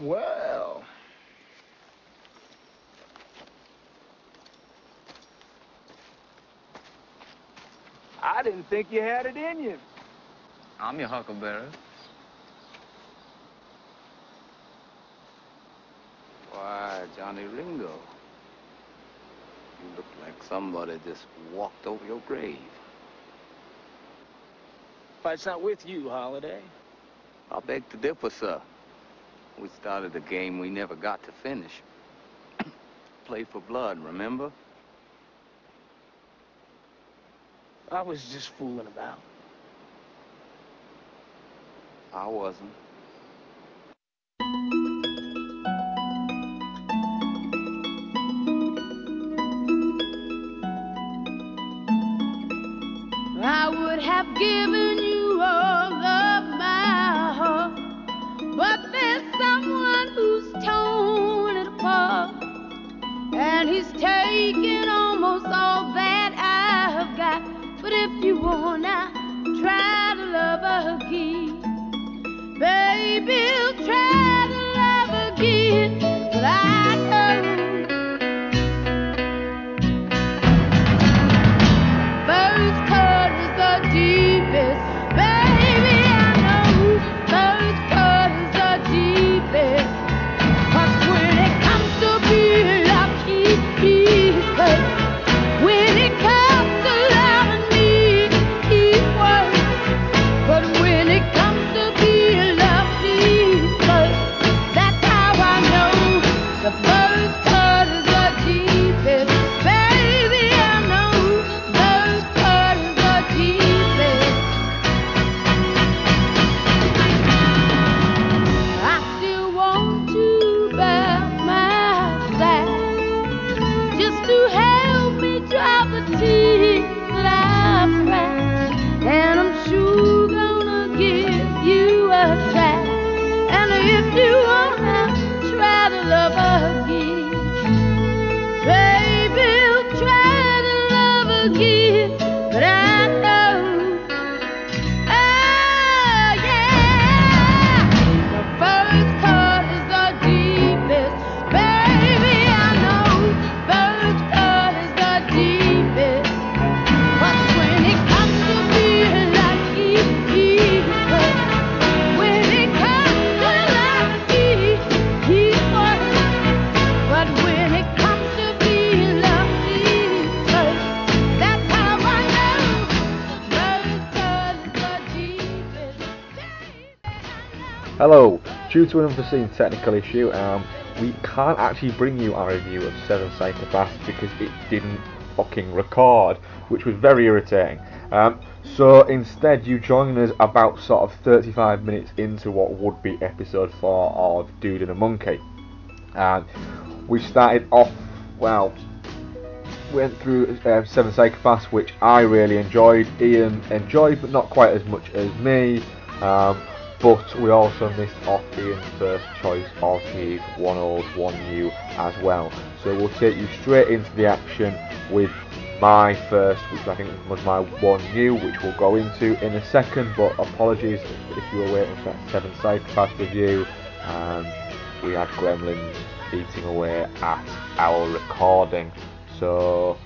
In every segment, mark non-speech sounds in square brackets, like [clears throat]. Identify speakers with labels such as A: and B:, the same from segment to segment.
A: Well. I didn't think you had it in you.
B: I'm your huckleberry.
C: Why, Johnny Ringo. You look like somebody just walked over your grave.
A: Fight's not with you, Holliday.
C: I beg to differ, sir. We started a game we never got to finish. [clears throat] Play for blood, remember?
A: I was just fooling about.
C: I wasn't.
D: But
E: Due to an unforeseen technical issue, um, we can't actually bring you our review of Seven Psychopaths because it didn't fucking record, which was very irritating. Um, so instead, you join us about sort of 35 minutes into what would be episode 4 of Dude and a Monkey. And we started off, well, went through uh, Seven Psychopaths, which I really enjoyed. Ian enjoyed, but not quite as much as me. Um, but we also missed off Ian's first choice of his one old, one new as well. So we'll take you straight into the action with my first, which I think was my one new, which we'll go into in a second. But apologies if you were waiting for that Seven Psychopaths review. Um, we had Gremlins eating away at our recording. So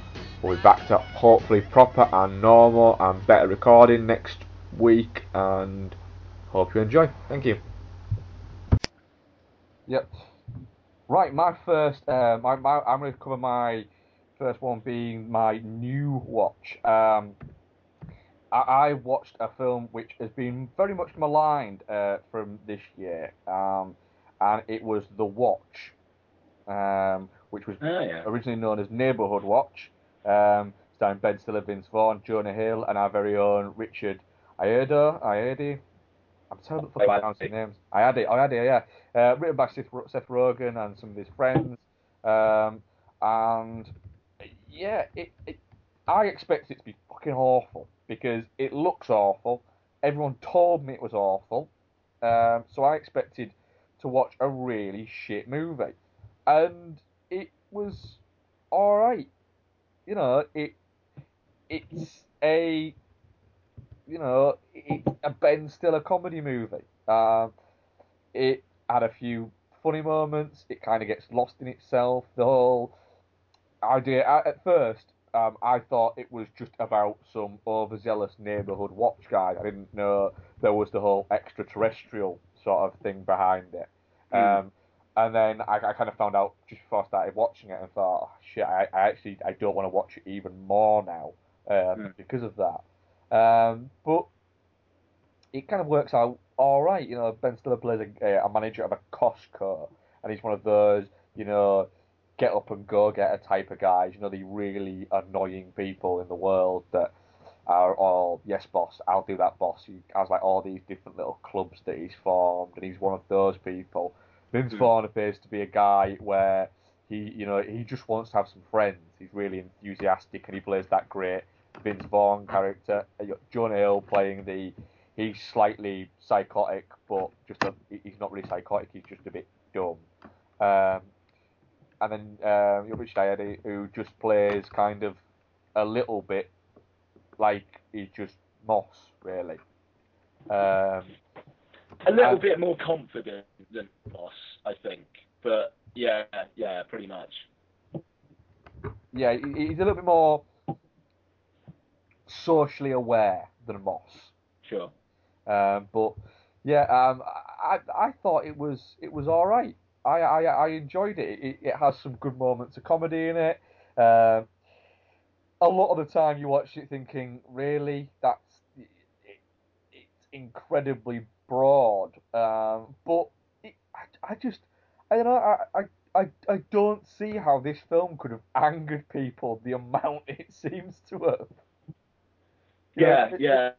E: we'll be back to hopefully proper and normal and better recording next week and hope you enjoy. Thank you. Yep. Right, my first, uh, my, my, I'm going to cover my first one being my new watch. Um, I, I watched a film which has been very much maligned uh, from this year, um, and it was The Watch, um, which was
B: Oh, yeah.
E: originally known as Neighbourhood Watch, um, starring Ben Stiller, Vince Vaughn, Jonah Hill, and our very own Richard Ayoade. Ayoade. I'm terrible at pronouncing names. Ayade, Ayade, yeah. Uh, written by Seth, Seth Rogen and some of his friends. Um, and yeah, it, it, I expect it to be fucking awful because it looks awful. Everyone told me it was awful. Um, so I expected to watch a really shit movie. And it was alright. You know, it it's a you know, it's a Ben Stiller comedy movie. Um, it had a few funny moments. It kind of gets lost in itself. The whole idea I, at first, um, I thought it was just about some overzealous neighborhood watch guy. I didn't know there was the whole extraterrestrial sort of thing behind it.
F: Mm.
E: Um, and then I, I kind of found out just before I started watching it and thought, oh, shit, I, I actually I don't want to watch it even more now um,
F: Mm.
E: because of that. Um, but it kind of works out all right. You know, Ben Stiller plays a, a manager of a Costco, and he's one of those, you know, get up and go getter type of guys. You know, the really annoying people in the world that are all yes, boss, I'll do that, boss. He has like all these different little clubs that he's formed, and he's one of those people. Vince
F: Hmm.
E: Vaughn appears to be a guy where he, you know, he just wants to have some friends. He's really enthusiastic, and he plays that great Vince Vaughn character. You got Jonah Hill playing the he's slightly psychotic, but just a, he's not really psychotic. He's just a bit dumb. Um, and then um, you got who just plays kind of a little bit like he's just Moss, really. Um,
F: A little
E: Um,
F: bit more confident than Moss, I think. But yeah, yeah, pretty much.
E: yeah, he's a little bit more socially aware than Moss.
F: Sure.
E: Um, but yeah, um, I I thought it was it was all right. I I, I enjoyed it. it. It has some good moments of comedy in it. Um, a lot of the time you watch it thinking, really, that's it, it's incredibly broad. Um, but it, I, I just I don't know. I, I I I don't see how this film could have angered people the amount [laughs] it seems to have. You know,
F: Yeah,
E: it-
F: yeah.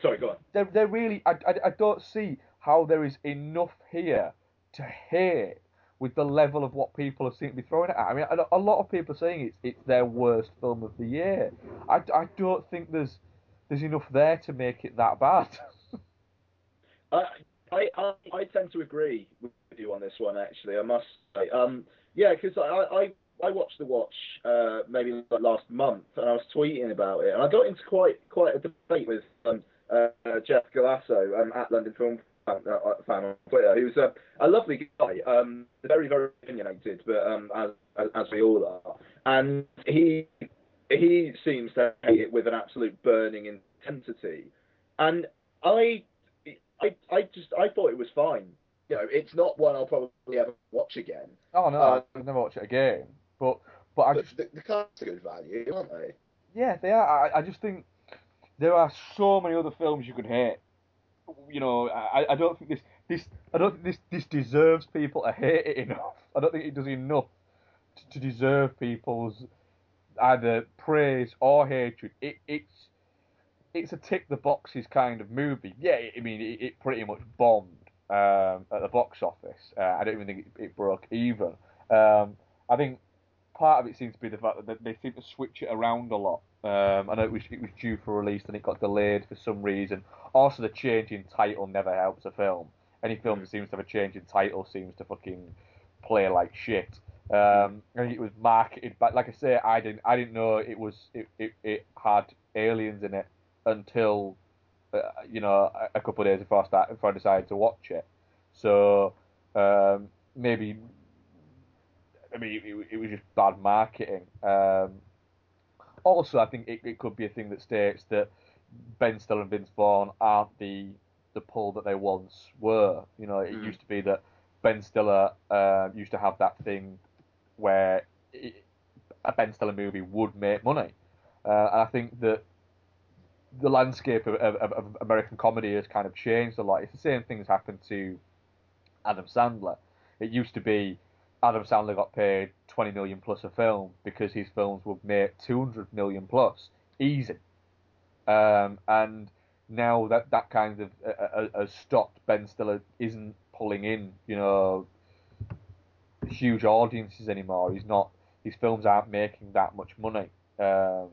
F: Sorry, go on.
E: there, there really, I, I, I don't see how there is enough here to hate with the level of what people have seemed to be throwing it at. I mean, a, a lot of people are saying it's it's their worst film of the year. I, I don't think there's there's enough there to make it that bad. [laughs]
F: I, I, I, I tend to agree with you on this one. Actually, I must say, um, yeah, because I, I, I watched the watch uh, maybe last month, and I was tweeting about it, and I got into quite quite a debate with um, uh, Jeff Galasso um, at London Film Fan, uh, fan on Twitter, who's a, a lovely guy, um, very very opinionated, but um, as, as as we all are, and he he seems to hate it with an absolute burning intensity, and I I, I just I thought it was fine. You know, it's not one I'll probably ever watch again.
E: oh no,
F: Uh,
E: I've never watch it again. But but I just
F: the, the cast are good value, aren't they?
E: yeah, they are. I, I just think there are so many other films you could hate. You know, I, I don't think this this I don't think this this deserves people to hate it enough. I don't think it does enough to, to deserve people's either praise or hatred. It it's it's a tick the boxes kind of movie. Yeah, I mean it, it pretty much bombed um, at the box office. Uh, I don't even think it, it broke even. Um, I think part of it seems to be the fact that they seem to switch it around a lot. Um, I know it was it was due for release and it got delayed for some reason. Also, the change in title never helps a film. Any film that seems to have a change in title seems to fucking play like shit. Um, I think it was marketed, but like I say, I didn't I didn't know it was it, it, it had aliens in it until uh, you know a, a couple of days before I start before I decided to watch it. So um, maybe I mean it, it was just bad marketing. Um, also, I think it, it could be a thing that states that Ben Stiller and Vince Vaughn aren't the the pull that they once were. You know, it
F: Mhm.
E: used to be that Ben Stiller uh, used to have that thing where it, a Ben Stiller movie would make money, uh, and I think that the landscape of, of, of American comedy has kind of changed a lot. It's the same thing that's happened to Adam Sandler. It used to be Adam Sandler got paid 20 million plus a film because his films would make 200 million plus easy. Um, and now that that kind of uh, uh, has stopped, Ben Stiller isn't pulling in, you know, huge audiences anymore. He's not. His films aren't making that much money. Um,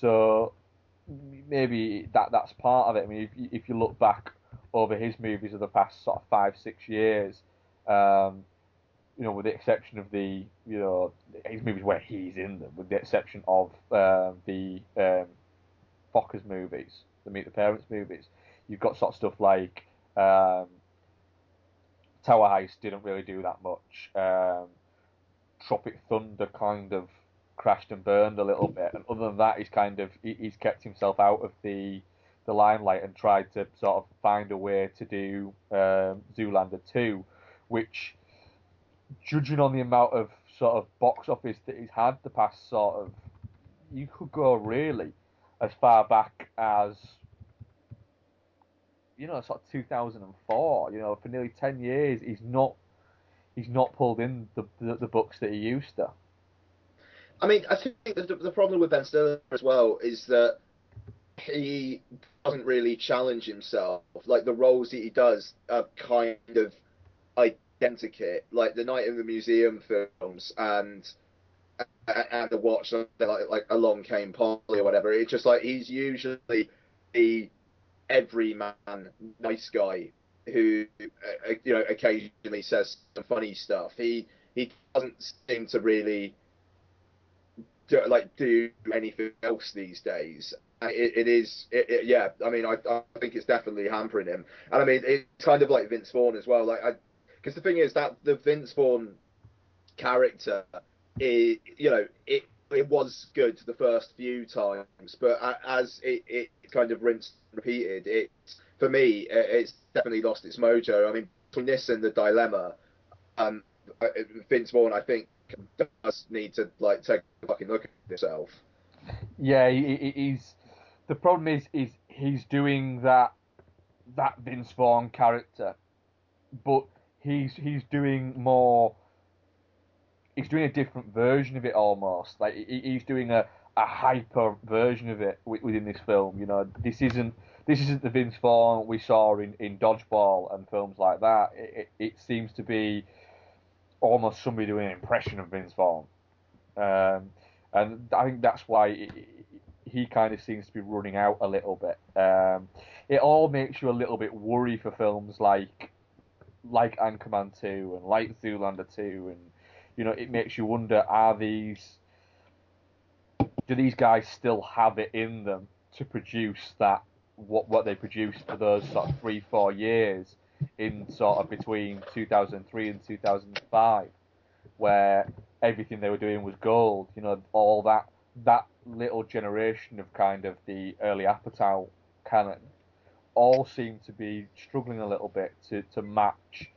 E: so maybe that that's part of it. I mean, if you, if you look back over his movies of the past sort of five six years, um, you know, with the exception of the you know his movies where he's in them, with the exception of um, the um, Fockers movies, the Meet the Parents movies, you've got sort of stuff like um, Tower Heist didn't really do that much. Um, Tropic Thunder kind of crashed and burned a little bit, and other than that, he's kind of he, he's kept himself out of the the limelight and tried to sort of find a way to do um, Zoolander 2, which, judging on the amount of sort of box office that he's had the past sort of, you could go really as far back as, you know, sort of 2004. You know, for nearly 10 years, he's not he's not pulled in the the, the books that he used to.
F: I mean, I think the, the problem with Ben Stiller as well is that he doesn't really challenge himself. Like the roles that he does are kind of identical, like the Night in the Museum films and and the Watch, like like Along Came Polly or whatever. It's just like he's usually the everyman nice guy who uh, you know occasionally says some funny stuff. He he doesn't seem to really do, like do anything else these days. It, it is, it, it, yeah. I mean, I, I think it's definitely hampering him, and I mean, it's kind of like Vince Vaughn as well. Like, because the thing is that the Vince Vaughn character, is, you know, it it was good the first few times, but as it, it kind of rinsed repeated, it for me, it's definitely lost its mojo. I mean, between this and the dilemma, um, Vince Vaughn, I think, does need to like take a fucking look at himself.
E: Yeah, he, he's the problem is is he's doing that that Vince Vaughn character, but he's he's doing more. He's doing a different version of it almost. Like he's doing a, a hyper version of it within this film. You know, this isn't this isn't the Vince Vaughn we saw in, in Dodgeball and films like that. It, it, it seems to be almost somebody doing an impression of Vince Vaughn, um, and I think that's why it, he kind of seems to be running out a little bit. Um, it all makes you a little bit worry for films like like Anchorman 2 and like Zoolander 2 and you know it makes you wonder are these do these guys still have it in them to produce that what what they produced for those sort of three four years in sort of between 2003 and 2005 where everything they were doing was gold you know all that that little generation of kind of the early Apatow canon all seem to be struggling a little bit to, to match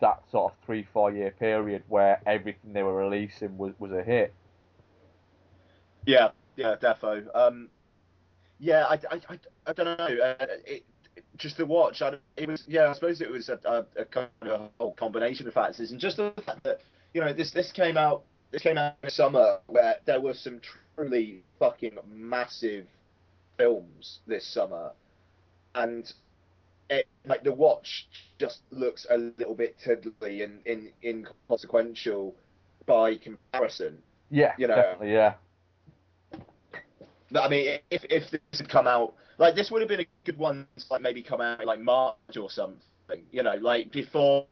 E: that sort of three, four year period where everything they were releasing was, was a hit.
F: Yeah, yeah, defo. Um, yeah, I, I, I, I don't know. Uh, it, just to watch, I, it was yeah. I suppose it was a, a, a kind of a whole combination of factors, and just the fact that you know this this came out this came out in the summer where there were some truly fucking massive films this summer, and it, like the watch just looks a little bit tiddly and in, in, inconsequential by comparison.
E: Yeah,
F: you know,
E: definitely, yeah.
F: I mean, if if this had come out like this would have been a good one to like maybe come out like March or something, you know, like before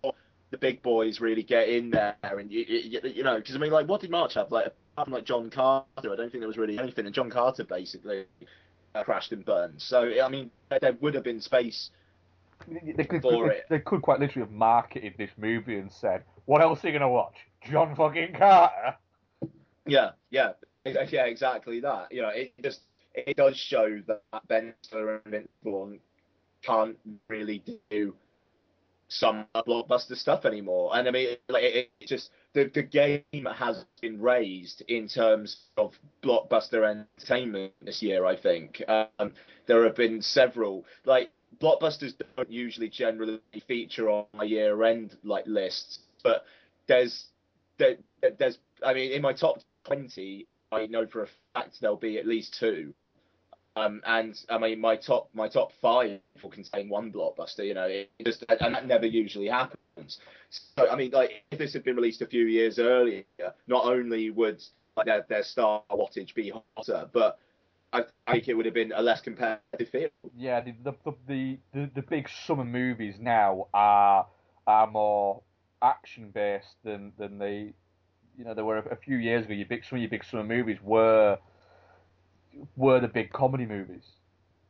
F: the big boys really get in there and you, you, you know because I mean like what did March have like apart from like John Carter I don't think there was really anything and John Carter basically uh, crashed and burned. So I mean there would have been space
E: they could, they, they could quite literally have marketed this movie and said what else are you gonna watch? John fucking Carter.
F: Yeah yeah yeah exactly that. You know it just it does show that Ben Stiller and Vince Vaughn can't really do some blockbuster stuff anymore. And I mean, like, it, it just the the game has been raised in terms of blockbuster entertainment this year. I think um, there have been several like blockbusters don't usually generally feature on my year end like lists, but there's there, there's I mean in my top twenty, I know for a fact there'll be at least two. Um, and I mean, my top my top five will contain one blockbuster. You know, it just and that never usually happens. So I mean, like if this had been released a few years earlier, not only would like their their star wattage be hotter, but I think it would have been a less competitive field.
E: Yeah, the the the, the, the big summer movies now are are more action based than than they, you know, there were a, a few years ago. Your big some of your big summer movies were were the big comedy movies.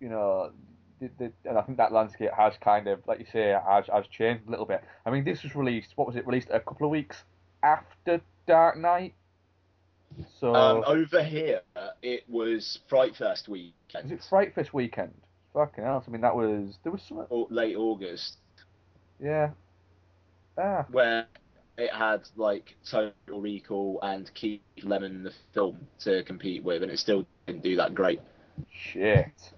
E: You know, the, the, and I think that landscape has kind of, like you say, has, has changed a little bit. I mean, this was released. What was it? Released a couple of weeks after Dark Knight. So
F: Um, over here, it was Fright Fest weekend,
E: was it Fright Fest weekend? Fucking hell! I mean, that was there was some.
F: late August,
E: Yeah. Ah.
F: where it had like Total Recall and Keith Lemon the film to compete with, and it still didn't do that great.
E: Shit.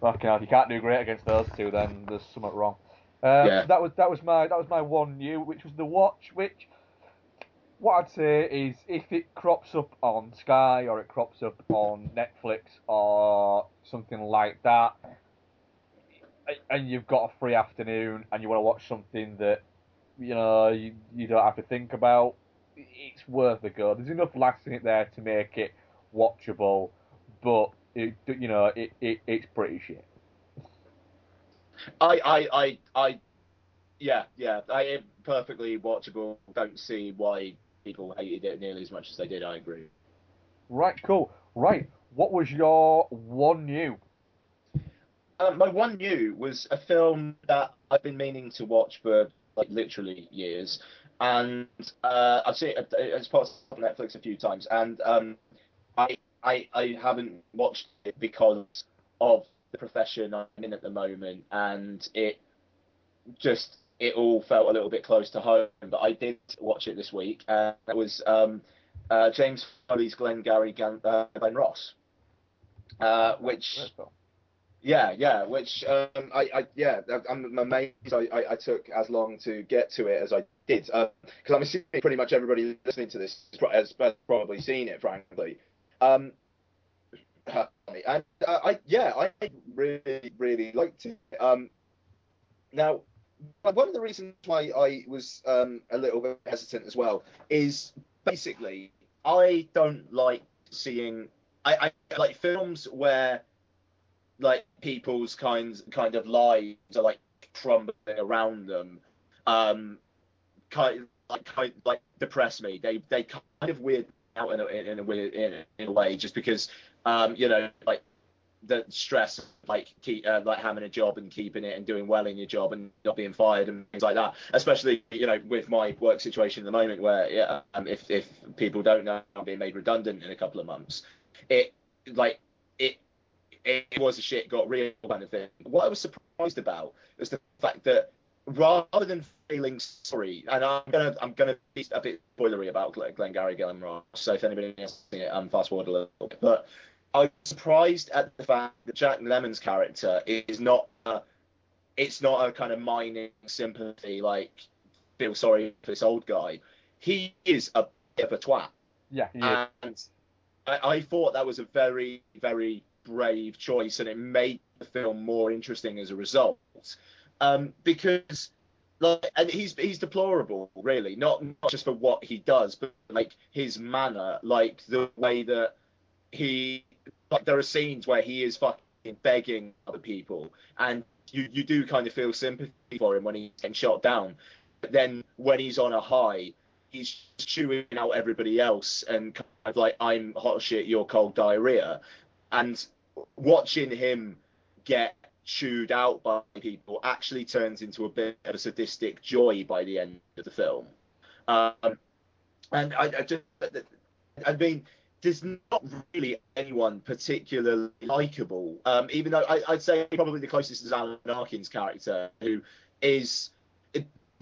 E: Fucking hell! If you can't do great against those two, then there's something wrong. Um,
F: Yeah.
E: That was that was my that was my one new, which was the watch. Which what I'd say is, if it crops up on Sky or it crops up on Netflix or something like that, and you've got a free afternoon and you want to watch something that you know you, you don't have to think about, it's worth a go. There's enough laughs in it there to make it watchable, but it, you know it, it it's pretty shit.
F: I, I, I, I, yeah, yeah, I perfectly watchable. Don't see why people hated it nearly as much as they did. I agree.
E: Right, cool. Right, what was your one new?
F: Um, my one new was a film that I've been meaning to watch for like literally years, and uh, I've seen it it's part of Netflix a few times, and um, I, I I haven't watched it because of the profession I'm in at the moment, and it just it all felt a little bit close to home. But I did watch it this week, and it was um, uh, James Foley's Glengarry Gan- uh, Glen Ross, uh, which. Yeah, yeah. Which um, I, I, yeah, I'm amazed I, I, I took as long to get to it as I did, because I'm assuming pretty much everybody listening to this has probably seen it, frankly. Um, and uh, I, yeah, I really, really liked it. Um, now, one of the reasons why I was um, a little bit hesitant as well is basically I don't like seeing I, I like films where like people's kinds kind of lives are like crumbling around them um kind like kind like depress me they they kind of weird out in a, in a weird in, in a way just because um you know like the stress like keep uh, like having a job and keeping it and doing well in your job and not being fired and things like that especially you know with my work situation at the moment where yeah um, if if people don't know i'm being made redundant in a couple of months it like it it was a shit got real kind of thing. What I was surprised about was the fact that rather than feeling sorry, and I'm gonna I'm gonna be a bit spoilery about Glengarry Glen Ross, so if anybody has seen it, um, fast forward a little bit. But I was surprised at the fact that Jack Lemmon's character is not a, it's not a kind of mining sympathy like feel sorry for this old guy. He is a bit of a twat.
E: Yeah, yeah.
F: And I, I thought that was a very, very brave choice, and it made the film more interesting as a result. Um, because like, and he's he's deplorable, really, not not just for what he does, but like his manner, like the way that he, like there are scenes where he is fucking begging other people, and you you do kind of feel sympathy for him when he's getting shot down. But then when he's on a high, he's chewing out everybody else and kind of like I'm hot shit, you're cold diarrhea, and watching him get chewed out by people actually turns into a bit of a sadistic joy by the end of the film. Um, and I, I just, I mean, there's not really anyone particularly likable. Um, even though I, I'd say probably the closest is Alan Arkin's character, who is,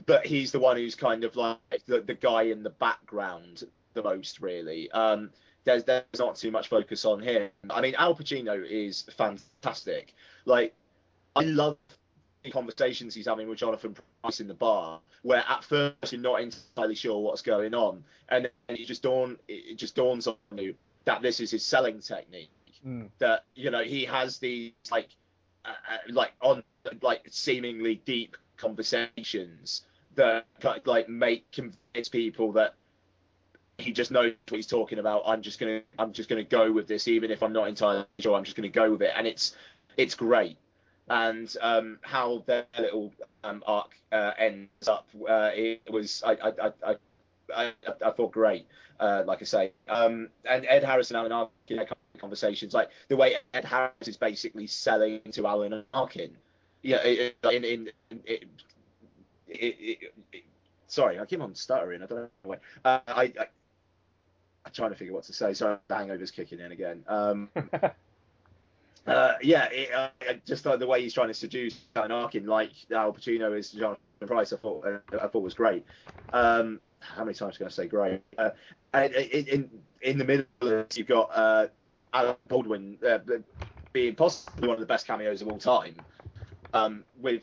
F: but he's the one who's kind of like the, the guy in the background the most, really. Um, there's there's not too much focus on him. I mean, Al Pacino is fantastic. Like, I love the conversations he's having with Jonathan Pryce in the bar, where at first you're not entirely sure what's going on, and then it just dawn it just dawns on you that this is his selling technique.
E: Mm.
F: That you know he has these like uh, uh, like on like seemingly deep conversations that like make convince people that he just knows what he's talking about. I'm just gonna I'm just gonna go with this, even if I'm not entirely sure. I'm just gonna go with it, and it's it's great. And um, how their little um, arc uh, ends up, uh, it was I I, I, I, I, thought great. Uh, like I say, um, and Ed Harris and Alan Arkin conversations, like the way Ed Harris is basically selling to Alan Arkin. Yeah, it, in in, it, it, it, sorry, I keep on stuttering. I don't know why. Uh, I, I I'm trying to figure what to say. Sorry, the hangover's kicking in again. Um, [laughs] uh, yeah, it, uh, just like the way he's trying to seduce Alan Arkin, like Al Pacino is Jonathan Pryce. I thought uh, I thought was great. Um, how many times can I say great? Uh, and in, in in the middle, of it, you've got uh, Alan Baldwin uh, being possibly one of the best cameos of all time, um, with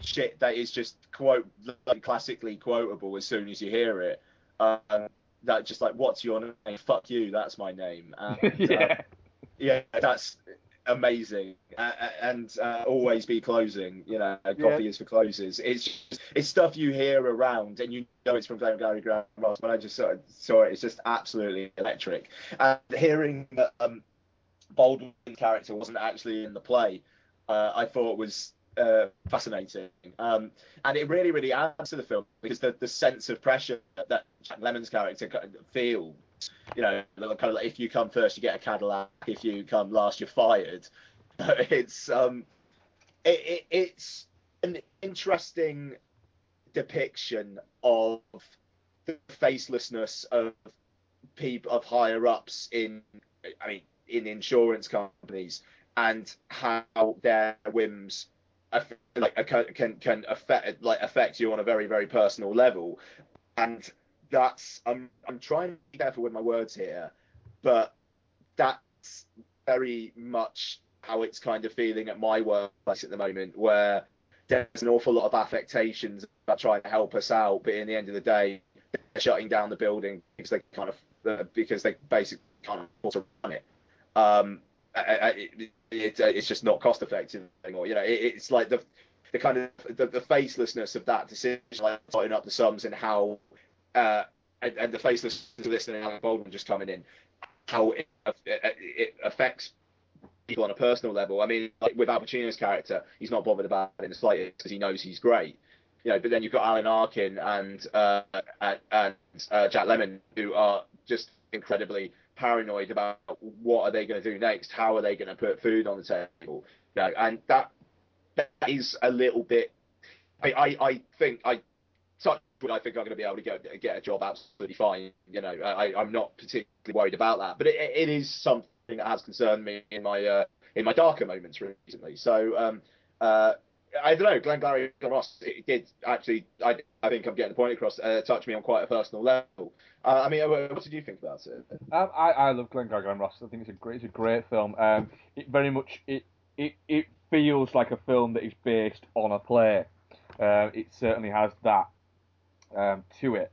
F: shit that is just quote like, classically quotable as soon as you hear it. Um, that just like, what's your name? Fuck you, that's my name. And, [laughs] uh,
E: yeah.
F: Yeah, that's amazing, uh, and uh, always be closing. You know, coffee is for closes. It's just, it's stuff you hear around, and you know it's from gary Graham Ross. When I just saw it, saw it, it's just absolutely electric. And hearing that um, Baldwin's character wasn't actually in the play, uh, I thought was uh, fascinating. Um, and it really, really adds to the film because the, the sense of pressure that Jack Lemmon's character feels, you know, kind of like if you come first, you get a Cadillac. If you come last, you're fired. [laughs] It's um, it, it, it's an interesting depiction of the facelessness of people of higher ups in, I mean, in insurance companies and how their whims like can can can affect like affect you on a very very personal level and that's i'm i'm trying to be careful with my words here but that's very much how it's kind of feeling at my workplace at the moment where there's an awful lot of affectations about trying to help us out but in the end of the day they're shutting down the building because they kind of uh, because they basically can't afford to run it um it, it, it's just not cost effective anymore. You know, it, it's like the the kind of the, the facelessness of that decision, like putting up the sums and how uh, and, and the facelessness of this and Alan Baldwin just coming in, how it, it, it affects people on a personal level. I mean, like with Al Pacino's character, he's not bothered about it in the slightest because he knows he's great. You know, but then you've got Alan Arkin and uh, and, uh, Jack Lemmon who are just incredibly paranoid about what are they going to do next, how are they going to put food on the table, you know, and that that is a little bit. I I, I think I touch wood, I think I'm going to be able to get get a job absolutely fine. You know, I I'm not particularly worried about that, but it, it is something that has concerned me in my uh, in my darker moments recently. So um uh. I don't know, Glengarry Ross, it did actually, I, I think I'm getting the point across, uh, touch me on quite a personal level. Uh, I mean, uh, what did you think about it?
E: Um, I, I love Glenn Graham Ross. I think it's a great, it's a great film. Um, it very much it, it it feels like a film that is based on a play. Um, it certainly has that um, to it,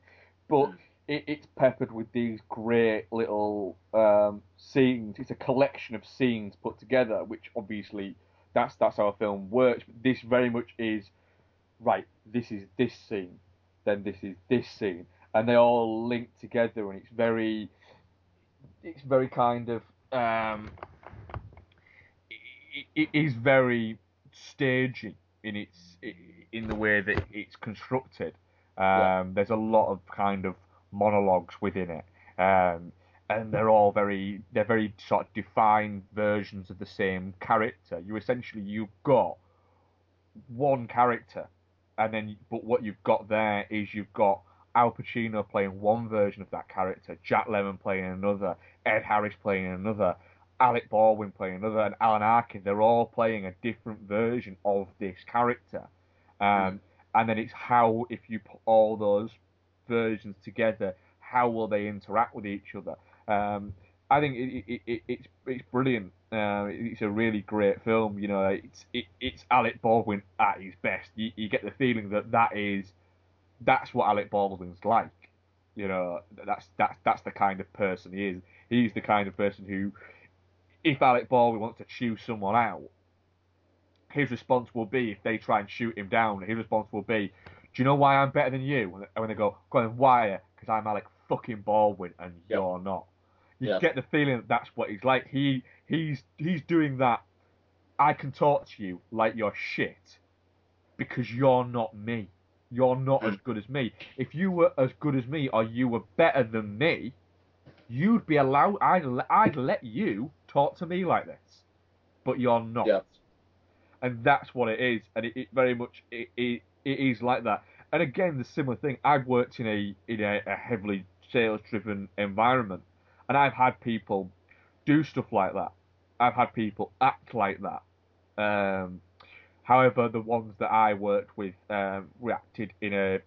E: but it, it's peppered with these great little um, scenes. It's a collection of scenes put together, which obviously that's that's how a film works. But this very much is right. This is this scene, then this is this scene, and they all link together, and it's very it's very kind of um, it, it is very stagey in its in the way that it's constructed. Um,
F: Yeah.
E: There's a lot of kind of monologues within it, um, and they're all very they're very sort of defined versions of the same character. You essentially you've got one character, and then but what you've got there is you've got Al Pacino playing one version of that character, Jack Lemmon playing another, Ed Harris playing another, Alec Baldwin playing another, and Alan Arkin. They're all playing a different version of this character. Um, And then it's how, if you put all those versions together, how will they interact with each other? Um, I think it, it, it, it's it's brilliant. Uh, it's a really great film. You know, it's it, it's Alec Baldwin at his best. You, you get the feeling that that is that's what Alec Baldwin's like. You know, that's that's that's the kind of person he is. He's the kind of person who, if Alec Baldwin wants to chew someone out, his response will be if they try and shoot him down. His response will be, "Do you know why I'm better than you?" And when they go, "Go on, why?" Because I'm Alec fucking Baldwin and
F: Yeah.
E: you're not. You
F: Yeah.
E: get the feeling that that's what he's like. He he's he's doing that. I can talk to you like you're shit because you're not me. You're not as mm. good as me. If you were as good as me or you were better than me, you'd be allowed. I'd I'd let you talk to me like this, but you're not.
F: Yeah.
E: And that's what it is, and it, it very much it, it it is like that. And again, the similar thing. I've worked in a in a, a heavily sales driven environment, and I've had people do stuff like that. I've had people act like that. Um, however, the ones that I worked with um, reacted in a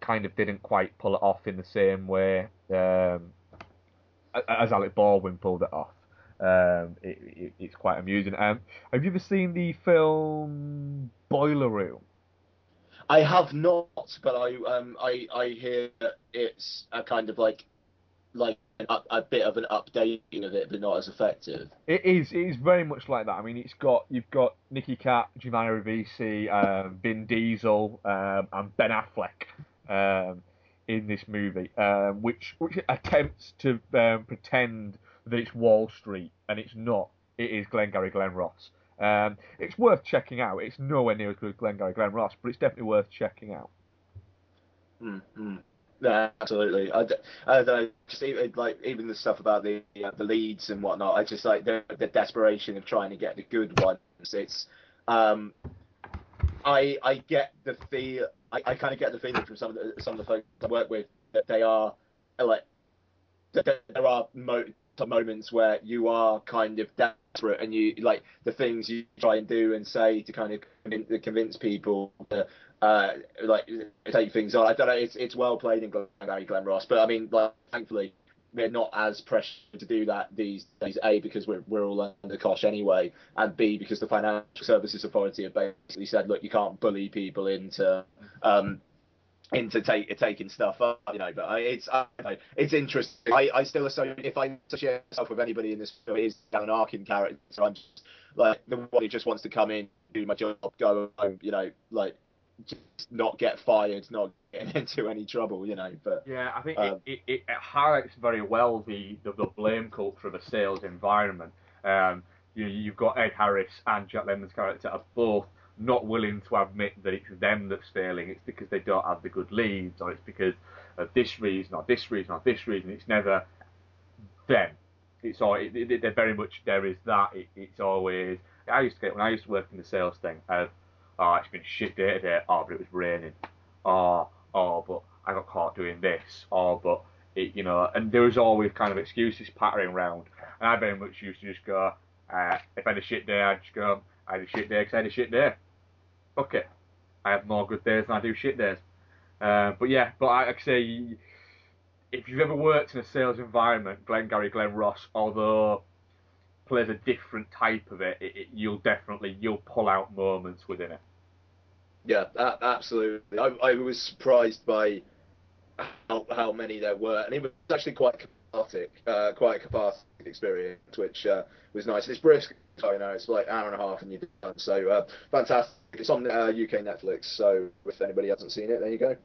E: kind of didn't quite pull it off in the same way um, as Alec Baldwin pulled it off. Um, it, it, it's quite amusing. Um, have you ever seen the film Boiler Room?
F: I have not, but I um I I hear that it's a kind of like like up, a bit of an updating of it, but not as effective.
E: It is. It is very much like that. I mean, it's got you've got Nicky Katt, Giovanni Ribisi, um, Vin Diesel, um, and Ben Affleck um, in this movie, um, which which attempts to um, pretend that it's Wall Street, and it's not. It is Glengarry Glen Ross. Um, it's worth checking out. It's nowhere near as good as Glengarry Glen Ross, but it's definitely worth checking out.
F: Mm, mm. No, absolutely. I, don't know, just even, like even the stuff about the uh, the leads and whatnot. I just like the the desperation of trying to get the good ones. It's um, I I get the feel. I, I kind of get the feeling from some of the some of the folks I work with that they are like that there are mo- moments where you are kind of desperate and you like the things you try and do and say to kind of convince, people to uh, like take things on. I don't know. It's it's well played in Glengarry Glen Ross, but I mean, like, thankfully we're not as pressured to do that these days. A because we're we're all under cosh anyway, and B because the Financial Services Authority have basically said, look, you can't bully people into um into take, taking stuff up, you know. But I, it's I, don't know, it's interesting. I, I still associate if I associate myself with anybody in this film, it is Alan Arkin character. So I'm just like the one who just wants to come in, do my job, go home, you know, like just not get fired, not get [laughs] into any trouble, you know. But
E: Yeah, I think
F: Um,
E: it, it, it highlights very well the, the, the blame culture of a sales environment. Um, you, you've got Ed Harris and Jack Lemmon's character are both not willing to admit that it's them that's failing. It's because they don't have the good leads, or it's because of this reason, or this reason, or this reason. It's never them. It's all. It, it, they're very much there is that. It, it's always. I used to get when I used to work in the sales thing. Of, oh, it's been shit day today. Oh, but it was raining. Oh, oh, but I got caught doing this. Oh, but it, you know, and there was always kind of excuses pattering around. And I very much used to just go. Uh, if I had a shit day, I'd just go. I had a shit day because I had a shit day. Fuck it. I have more good days than I do shit days. Uh, but yeah, but I, like I say, if you've ever worked in a sales environment, Glenn Glengarry Glen Ross, although plays a different type of it, it, it you'll definitely you'll pull out moments within it.
F: yeah, a- absolutely. I, I was surprised by how, how many there were, and it was actually quite cathartic, uh, quite a cathartic experience, which uh, was nice. It's brisk, so you know, it's like an hour and a half, and you're done. So uh, fantastic. It's on uh, UK Netflix, so if anybody hasn't seen it, there you go.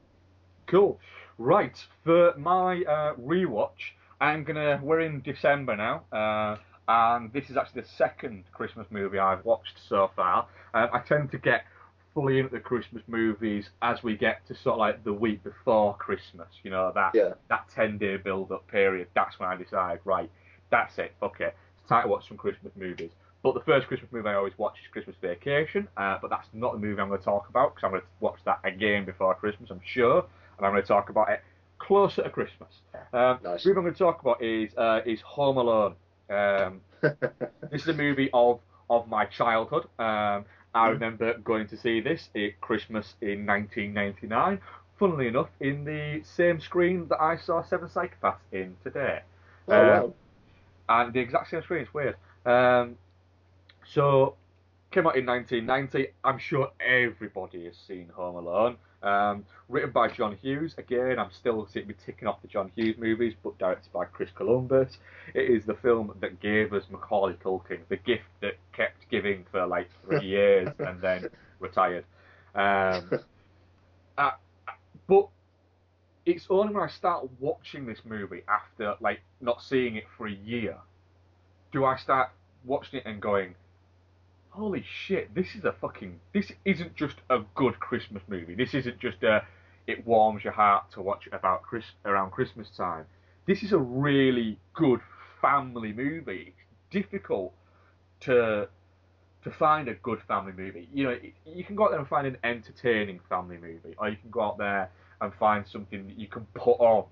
E: Cool. Right, for my uh, rewatch, I'm gonna. We're in December now, uh, and this is actually the second Christmas movie I've watched so far. Um, I tend to get fully into the Christmas movies as we get to sort of like the week before Christmas. You know that
F: Yeah.
E: that ten day build up period. That's when I decide. Right, that's it. Okay, it's time to watch some Christmas movies. But the first Christmas movie I always watch is Christmas Vacation. Uh, but that's not the movie I'm going to talk about because I'm going to watch that again before Christmas, I'm sure, and I'm going to talk about it closer to Christmas. Um,
F: Nice.
E: The movie I'm going to talk about is uh, is Home Alone. Um, [laughs] this is a movie of of my childhood. Um, I remember going to see this at Christmas in 1999. Funnily enough, in the same screen that I saw Seven Psychopaths in today.
F: Oh,
E: Um,
F: wow.
E: and the exact same screen. It's weird. Um, so came out in 1990. I'm sure everybody has seen Home Alone. Um, written by John Hughes. Again, I'm still sitting me ticking off the John Hughes movies, but directed by Chris Columbus. It is the film that gave us Macaulay Culkin, the gift that kept giving for like three [laughs] years and then retired. Um, [laughs] uh, but it's only when I start watching this movie after like not seeing it for a year do I start watching it and going, holy shit, this is a fucking this isn't just a good Christmas movie. This isn't just a it warms your heart to watch about Chris around Christmas time. this is a really good family movie. It's difficult to to find a good family movie. You know, you can go out there and find an entertaining family movie, or you can go out there and find something that you can put on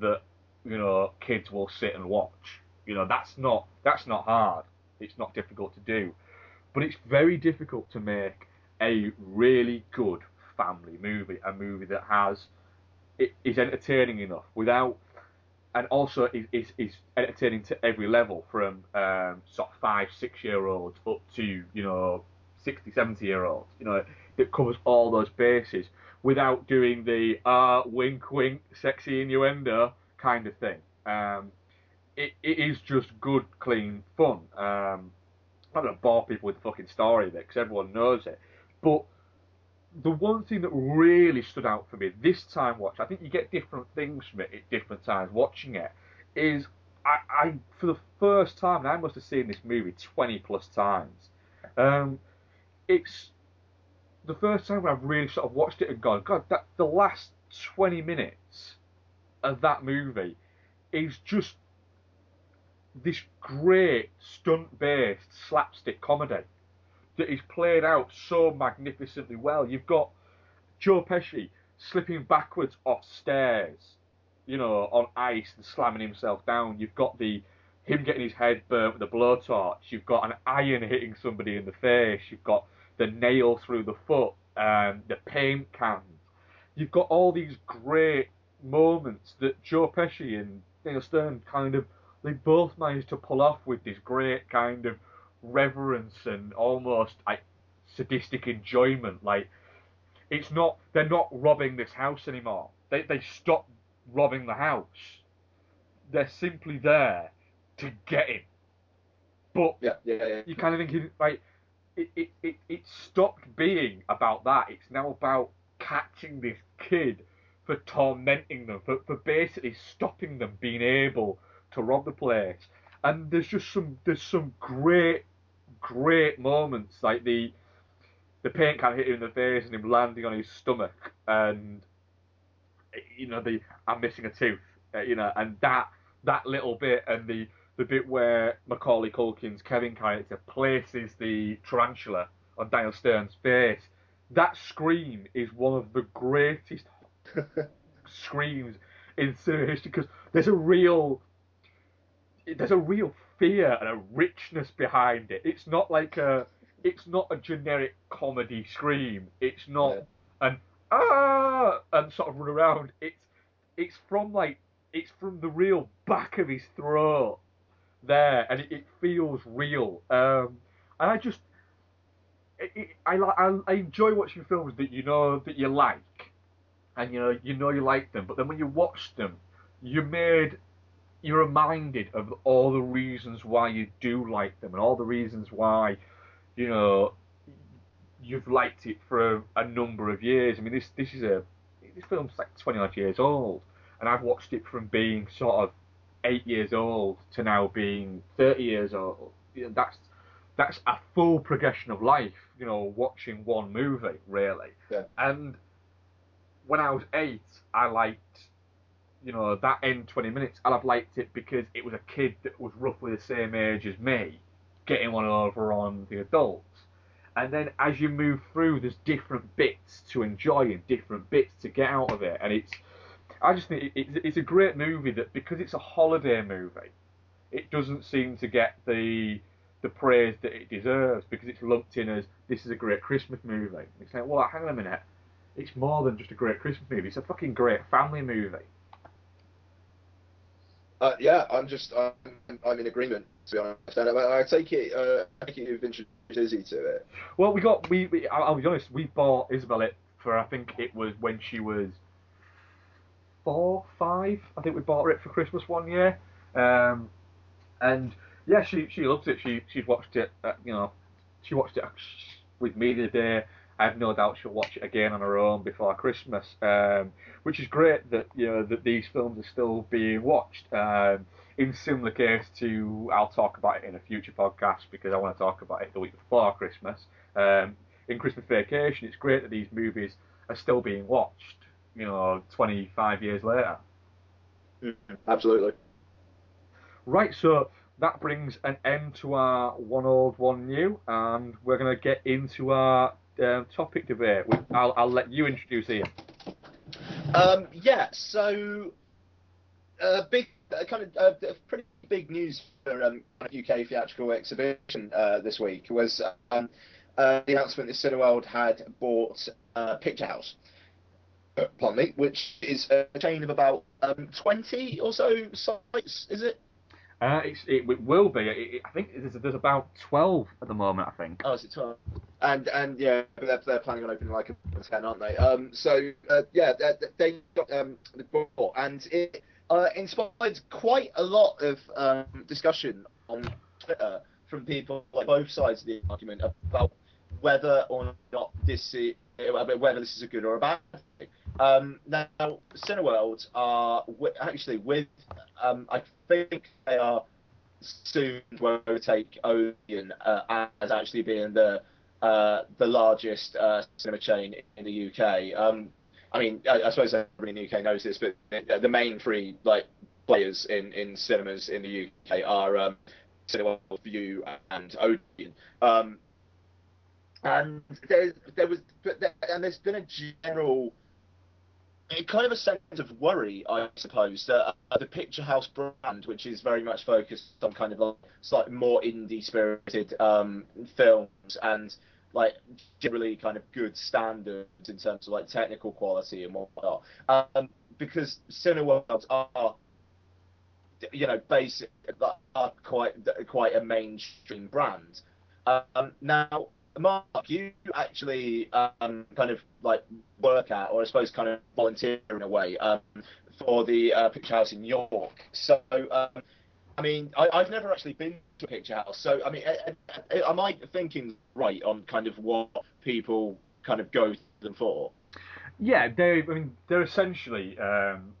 E: that you know kids will sit and watch. You know, that's not that's not hard. It's not difficult to do, but it's very difficult to make a really good family movie, a movie that has it is entertaining enough without and also is, is, is entertaining to every level from um, sort of five, six year olds up to, you know, 60, 70 year olds, you know, that covers all those bases without doing the uh, wink, wink, sexy innuendo kind of thing. Um, it, it is just good, clean fun. Um, I'm not going to bore people with the fucking story of it because everyone knows it. But the one thing that really stood out for me this time watch, I think you get different things from it at different times watching it, is I, I for the first time, and I must have seen this movie 20 plus times, um, it's the first time I've really sort of watched it and gone, God, that the last 20 minutes of that movie is just this great stunt based slapstick comedy that is played out so magnificently well. You've got Joe Pesci slipping backwards off stairs, you know, on ice and slamming himself down. You've got the him getting his head burnt with a blowtorch. You've got an iron hitting somebody in the face. You've got the nail through the foot, um, the paint cans. You've got all these great moments that Joe Pesci and Daniel Stern kind of they both managed to pull off with this great kind of reverence and almost like sadistic enjoyment. Like it's not they're not robbing this house anymore. They they stopped robbing the house. They're simply there to get him. But
F: Yeah, yeah, yeah.
E: you kind of thinking like it, it, it, it stopped being about that. It's now about catching this kid for tormenting them, for, for basically stopping them being able to rob the place. And there's just some there's some great great moments like the the paint can hit him in the face and him landing on his stomach and you know the I'm missing a tooth uh, you know and that that little bit and the the bit where Macaulay Culkin's Kevin character places the tarantula on Daniel Stern's face that scream is one of the greatest [laughs] screams in cinema history because there's a real there's a real fear and a richness behind it. It's not like a it's not a generic comedy scream. It's not an ah and sort of run around. It's it's from like it's from the real back of his throat there, and it, it feels real. Um, and I just it, it, I, I I enjoy watching films that you know that you like, and you know you know you like them, but then when you watch them, you're made you're reminded of all the reasons why you do like them and all the reasons why you know you've liked it for a, a number of years. I mean, this this is a this film's like 20 odd years old, and I've watched it from being sort of eight years old to now being 30 years old. You know, that's that's a full progression of life. You know, watching one movie really.
F: Yeah.
E: And when I was eight, I liked you know, that end 20 minutes, I'd have liked it because it was a kid that was roughly the same age as me, getting one over on the adults. And then as you move through, there's different bits to enjoy and different bits to get out of it. And it's, I just think it, it, it's a great movie that because it's a holiday movie, it doesn't seem to get the the praise that it deserves because it's lumped in as this is a great Christmas movie. It's like, well, hang on a minute, it's more than just a great Christmas movie. It's a fucking great family movie.
F: Uh, yeah, I'm just I'm, I'm in agreement. To be honest, and I, I take it uh, I it you've introduced Izzy to it.
E: Well, we got we, we I'll, be honest. We bought Isabel it for I think it was when she was four, five. I think we bought her it for Christmas one year, um, and yeah, she she loves it. She she's watched it. Uh, you know, she watched it with me the day. I have no doubt she'll watch it again on her own before Christmas, um, which is great that you know that these films are still being watched. Um, in similar case to, I'll talk about it in a future podcast because I want to talk about it the week before Christmas. Um, in Christmas Vacation, it's great that these movies are still being watched. You know, 25 years later.
F: Mm, absolutely.
E: Right, so that brings an end to our one old, one new, and we're going to get into our um, topic debate. I'll, I'll let you introduce Ian.
F: Um, yeah, so uh, big, uh, kind of uh, pretty big news for um, UK theatrical exhibition uh, this week was um, uh, the announcement that Cineworld had bought uh, Picture House. Pardon me, which is a chain of about um, 20 or so sites, is it?
E: Uh, it, it will be. It, it- I think there's, there's about 12 at the moment, I think.
F: Oh, is it 12? And and yeah, they're, they're planning on opening like a 10, aren't they? Um, so uh, yeah, they, they got um, the ball, and it uh, inspired quite a lot of um, discussion on Twitter from people like both sides of the argument about whether or not this is, whether this is a good or a bad thing. Um, now, Cineworld are actually with, um, I think they are soon to overtake Odeon uh, as actually being the uh, the largest uh, cinema chain in the UK. Um, I mean, I, I suppose everybody in the UK knows this, but the the main three like players in, in cinemas in the UK are um, Cineworld, Vue, and Odeon. Um, and there, there was, but there, and there's been a general kind of a sense of worry, I suppose, that uh, the Picture House brand, which is very much focused on kind of like slightly more indie spirited um, films and like generally kind of good standards in terms of like technical quality and whatnot, um, because Cineworlds are you know basic are quite quite a mainstream brand. Um, now, Mark, you actually um, kind of like work at, or I suppose kind of volunteer in a way, um, for the uh, Picture House in York. So, um, I mean, I, I've never actually been to a Picture House. So, I mean, am I thinking right on kind of what people kind of go to them for?
E: Yeah, they. I mean, they're essentially um,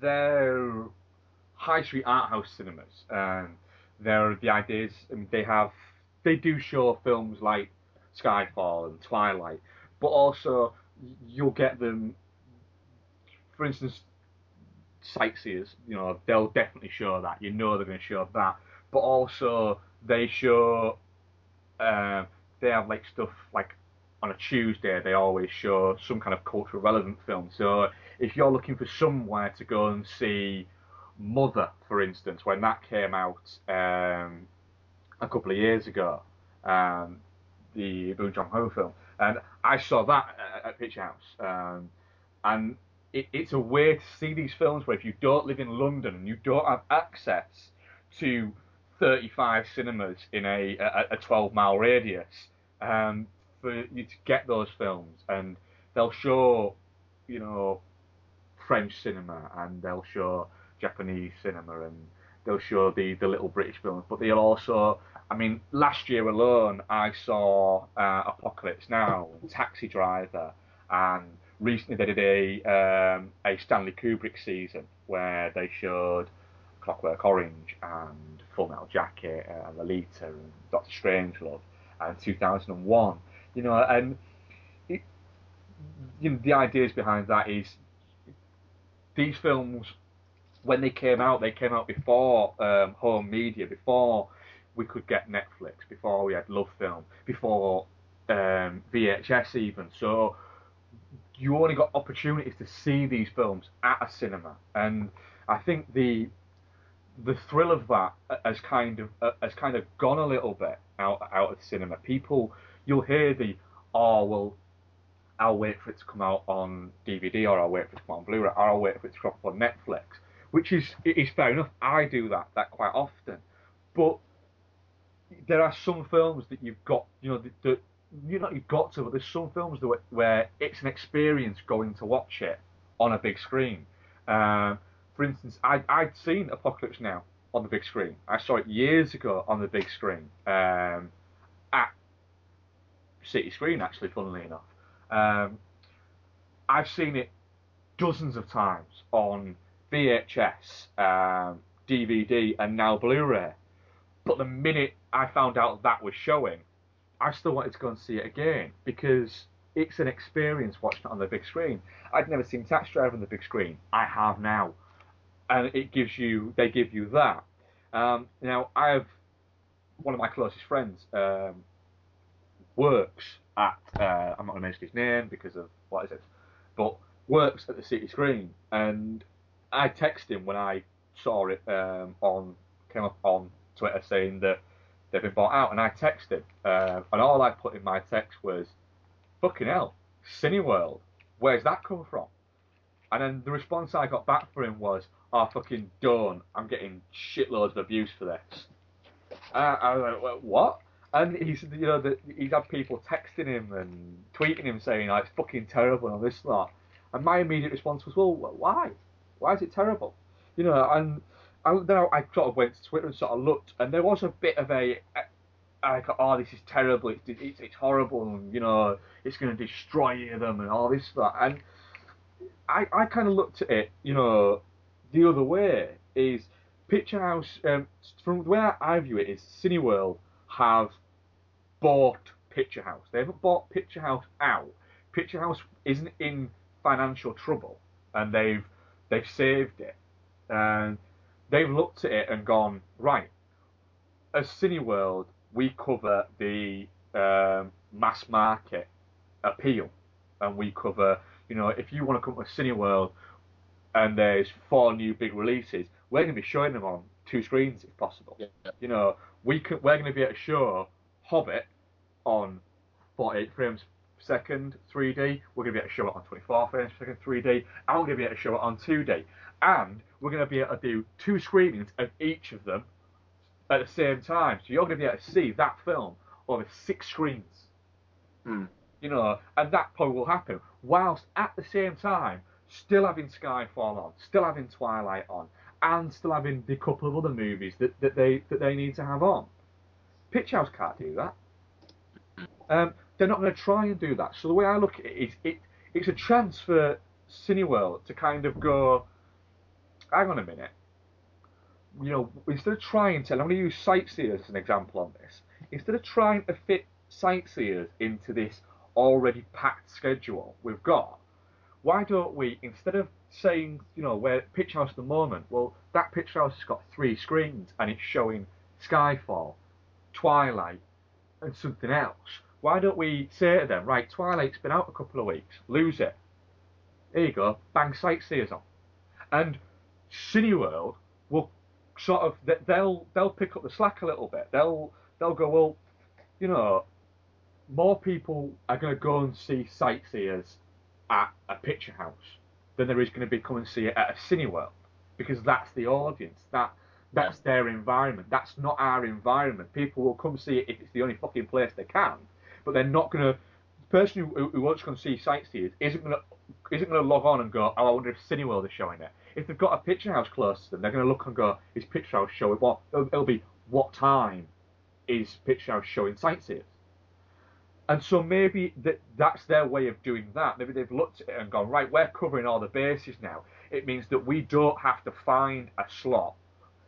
E: they're high street art house cinemas. Um, they're the ideas. I mean, they have they do show films like Skyfall and Twilight, but also you'll get them. For instance, sightseers. You know, they'll definitely show that. You know, they're going to show that. But also they show. Um, they have like stuff like on a Tuesday they always show some kind of cultural relevant film. So if you're looking for somewhere to go and see Mother, for instance, when that came out um, a couple of years ago, um, the Bong Joon Ho film, and I saw that at, Picture House, um, and it, it's a way to see these films where if you don't live in London and you don't have access to 35 cinemas in a, a, a 12 mile radius, um, for you to get those films, and they'll show, you know, French cinema and they'll show Japanese cinema and they'll show the, the little British films, but they'll also, I mean, last year alone I saw uh, Apocalypse Now, Taxi Driver, and recently they did a um, a Stanley Kubrick season where they showed Clockwork Orange and Full Metal Jacket and Lolita and Doctor Strangelove and 2001. You know, and it, you know, the ideas behind that is these films, when they came out, they came out before um, home media, before we could get Netflix, before we had Love Film, before um, VHS even. So you only got opportunities to see these films at a cinema, and I think the the thrill of that has kind of uh, has kind of gone a little bit out out of cinema. People, you'll hear the oh well, I'll wait for it to come out on DVD or I'll wait for it to come out on Blu-ray or I'll wait for it to come up on Netflix, which is is fair enough. I do that that quite often, but there are some films that you've got, you know, that, that you know you've got to, but there's some films that, where it's an experience going to watch it on a big screen. Um, for instance, I, I'd seen Apocalypse Now on the big screen. I saw it years ago on the big screen um, at City Screen, actually, funnily enough. Um, I've seen it dozens of times on VHS, um, DVD, and now Blu-ray. But the minute I found out that was showing, I still wanted to go and see it again because it's an experience watching it on the big screen. I'd never seen Taxi Driver on the big screen. I have now. and it gives you they give you that. Um, now I have one of my closest friends um, works at uh, I'm not going to mention his name because of what is it, but works at the City Screen, and I texted him when I saw it um, on came up on Twitter saying that they've been bought out, and I texted uh, and all I put in my text was, "Fucking hell, Cineworld, where's that come from?" And then the response I got back from him was, "Oh fucking done, I'm getting shitloads of abuse for this." Uh, I was like, "Well, "What?" And he said, you know, that he's had people texting him and tweeting him saying, like, it's fucking terrible and all this lot. And my immediate response was, well, why? Why is it terrible? You know, and I, then I, I sort of went to Twitter and sort of looked, and there was a bit of a, like, oh, this is terrible, it's, it's, it's horrible, you know, it's going to destroy them and all this stuff. And I, I kind of looked at it, you know, the other way, is Picture House, um, from the way I view it, is Cineworld have bought Picture House. They haven't bought Picture House out. Picture House isn't in financial trouble, and they've they've saved it, and they've looked at it and gone right. As Cineworld, we cover the um, mass market appeal, and we cover you know if you want to come to Cineworld and there's four new big releases, we're going to be showing them on two screens if possible.
F: Yeah.
E: You know, we can, we're going to be able to show Hobbit on 48 frames per second 3D. We're going to be able to show it on 24 frames per second 3D. I'm going to be able to show it on 2D. And we're going to be able to do two screenings of each of them at the same time. So you're going to be able to see that film over six screens.
F: Hmm.
E: You know, and that probably will happen whilst at the same time still having Skyfall on, still having Twilight on, and still having the couple of other movies that, that they that they need to have on. Picture House can't do that. Um, they're not going to try and do that. So the way I look at it is, it it's a chance for Cineworld to kind of go, hang on a minute. You know, instead of trying to, I'm going to use sightseers as an example on this. Instead of trying to fit sightseers into this already packed schedule we've got, why don't we, instead of saying, you know, where Pitch House at the moment, well, that Pitch House has got three screens and it's showing Skyfall, Twilight, and something else. Why don't we say to them, right, Twilight's been out a couple of weeks, lose it. There you go, bang sightseers on. And Cineworld will sort of they'll they'll pick up the slack a little bit. They'll they'll go, well, you know, more people are going to go and see sightseers at a picture house than there is going to be come and see it at a Cineworld because that's the audience. That that's their environment. That's not our environment. People will come see it if it's the only fucking place they can, but they're not going to. The person who, who wants to come see sightseers isn't going to isn't going to log on and go, oh, I wonder if Cineworld is showing it. If they've got a picture house close to them, they're going to look and go, is picture house showing what? It'll, it'll be what time is picture house showing sightseers? And so maybe that that's their way of doing that. Maybe they've looked at it and gone, right, we're covering all the bases now. It means that we don't have to find a slot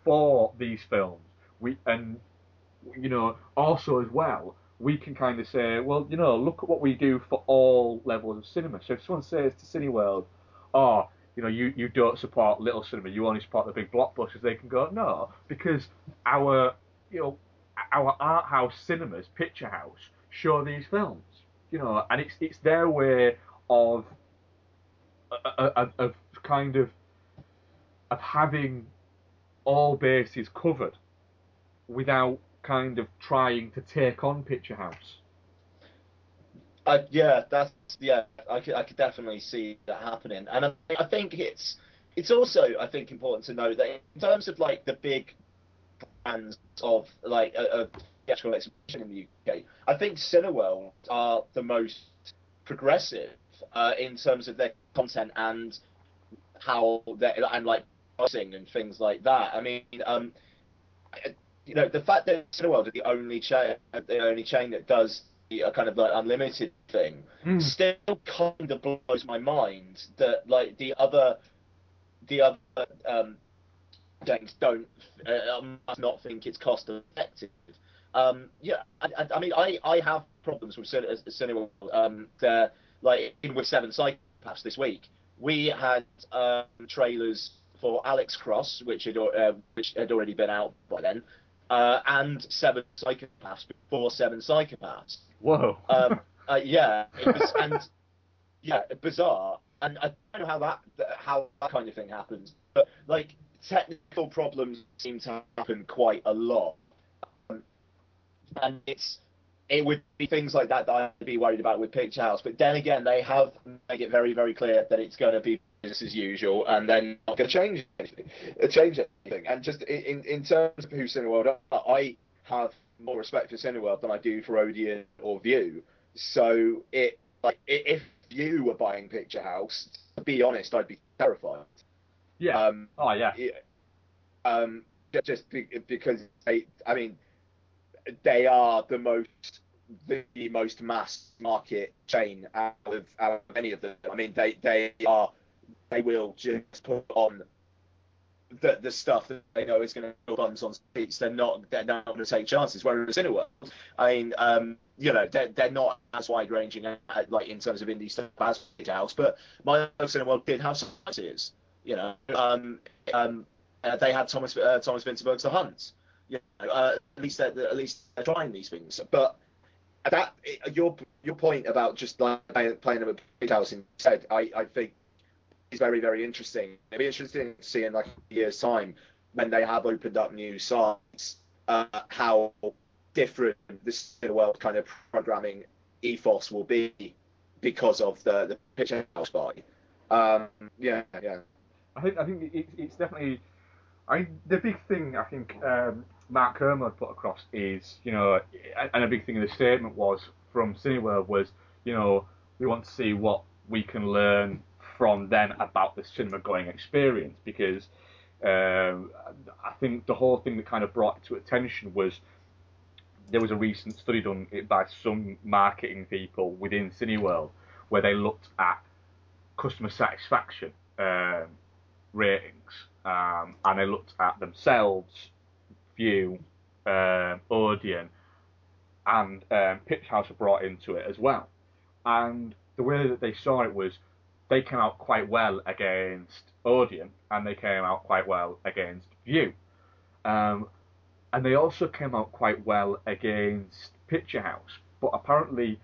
E: for these films. We and you know also as well we can kind of say, well, you know, look at what we do for all levels of cinema. So if someone says to Cineworld, oh, you know, you, you don't support little cinema, you only support the big blockbusters, they can go, no, because our, you know, our art house cinemas, Picture House, show these films, you know, and it's it's their way of of, of kind of of having all bases covered without kind of trying to take on Picture House.
F: Uh, yeah, that's yeah. I could I could definitely see that happening, and I, I think it's it's also I think important to know that in terms of like the big brands of like a theatrical exhibition in the UK, I think Cineworld are the most progressive uh, in terms of their content and how they and like pricing and things like that. I mean, um, you know, the fact that Cineworld are the only chain, the only chain that does a kind of like unlimited thing,
E: Mm.
F: still kind of blows my mind that like the other, the other um, don't uh, must not think it's cost effective. Um, yeah, I, I, mean, I, I have problems with Cine- Cineworld. Um, like in with Seven Psychopaths this week, we had um, trailers for Alex Cross, which had uh, which had already been out by then, uh, and Seven Psychopaths before Seven Psychopaths.
E: Whoa.
F: Um, [laughs] uh, yeah, it was, and yeah, bizarre. And I don't know how that how that kind of thing happens, but like technical problems seem to happen quite a lot, um, and it's it would be things like that that I'd be worried about with Picture House. But then again, they have made it very very clear that it's going to be business as usual, and then not going to change anything, uh, change anything. And just in in terms of who Cineworld are, I have more respect for Cineworld than I do for Odeon or Vue. So it like if you were buying Picture House, to be honest, I'd be terrified.
E: yeah.
F: Um,
E: oh yeah.
F: yeah, um, just be, because they, I mean, they are the most the most mass market chain out of, out of any of them. I mean, they they are they will just put on the the stuff that they know is going to bums on seats. They're not they're not going to take chances. Whereas Cineworld, I mean, um, you know, they're, they're not as wide ranging like in terms of indie stuff as Picture House, but my Cineworld did have some ideas. You know, um, um, uh, they had Thomas uh, Thomas Vinterberg's The Hunt. You know, uh, at least they're, at least they're trying these things. But that your your point about just like playing, them at Picture House instead, I, I think very very interesting. It'd be interesting to see in like a year's time when they have opened up new sites uh, how different this world kind of programming ethos will be because of the the Picture House buy. Um, yeah, yeah.
E: I think I think it's it's definitely. I mean, the big thing I think um, Mark Kermode put across is, you know, and a big thing in the statement was from Cineworld was, you know, we want to see what we can learn from them about the cinema going experience because um, I think the whole thing that kind of brought it to attention was there was a recent study done by some marketing people within Cineworld where they looked at customer satisfaction um, ratings um, and they looked at themselves, Vue, um, Odeon, and um, Pitch House were brought into it as well. And the way that they saw it was they came out quite well against Odeon and they came out quite well against Vue. Um, and they also came out quite well against Picture House. But apparently,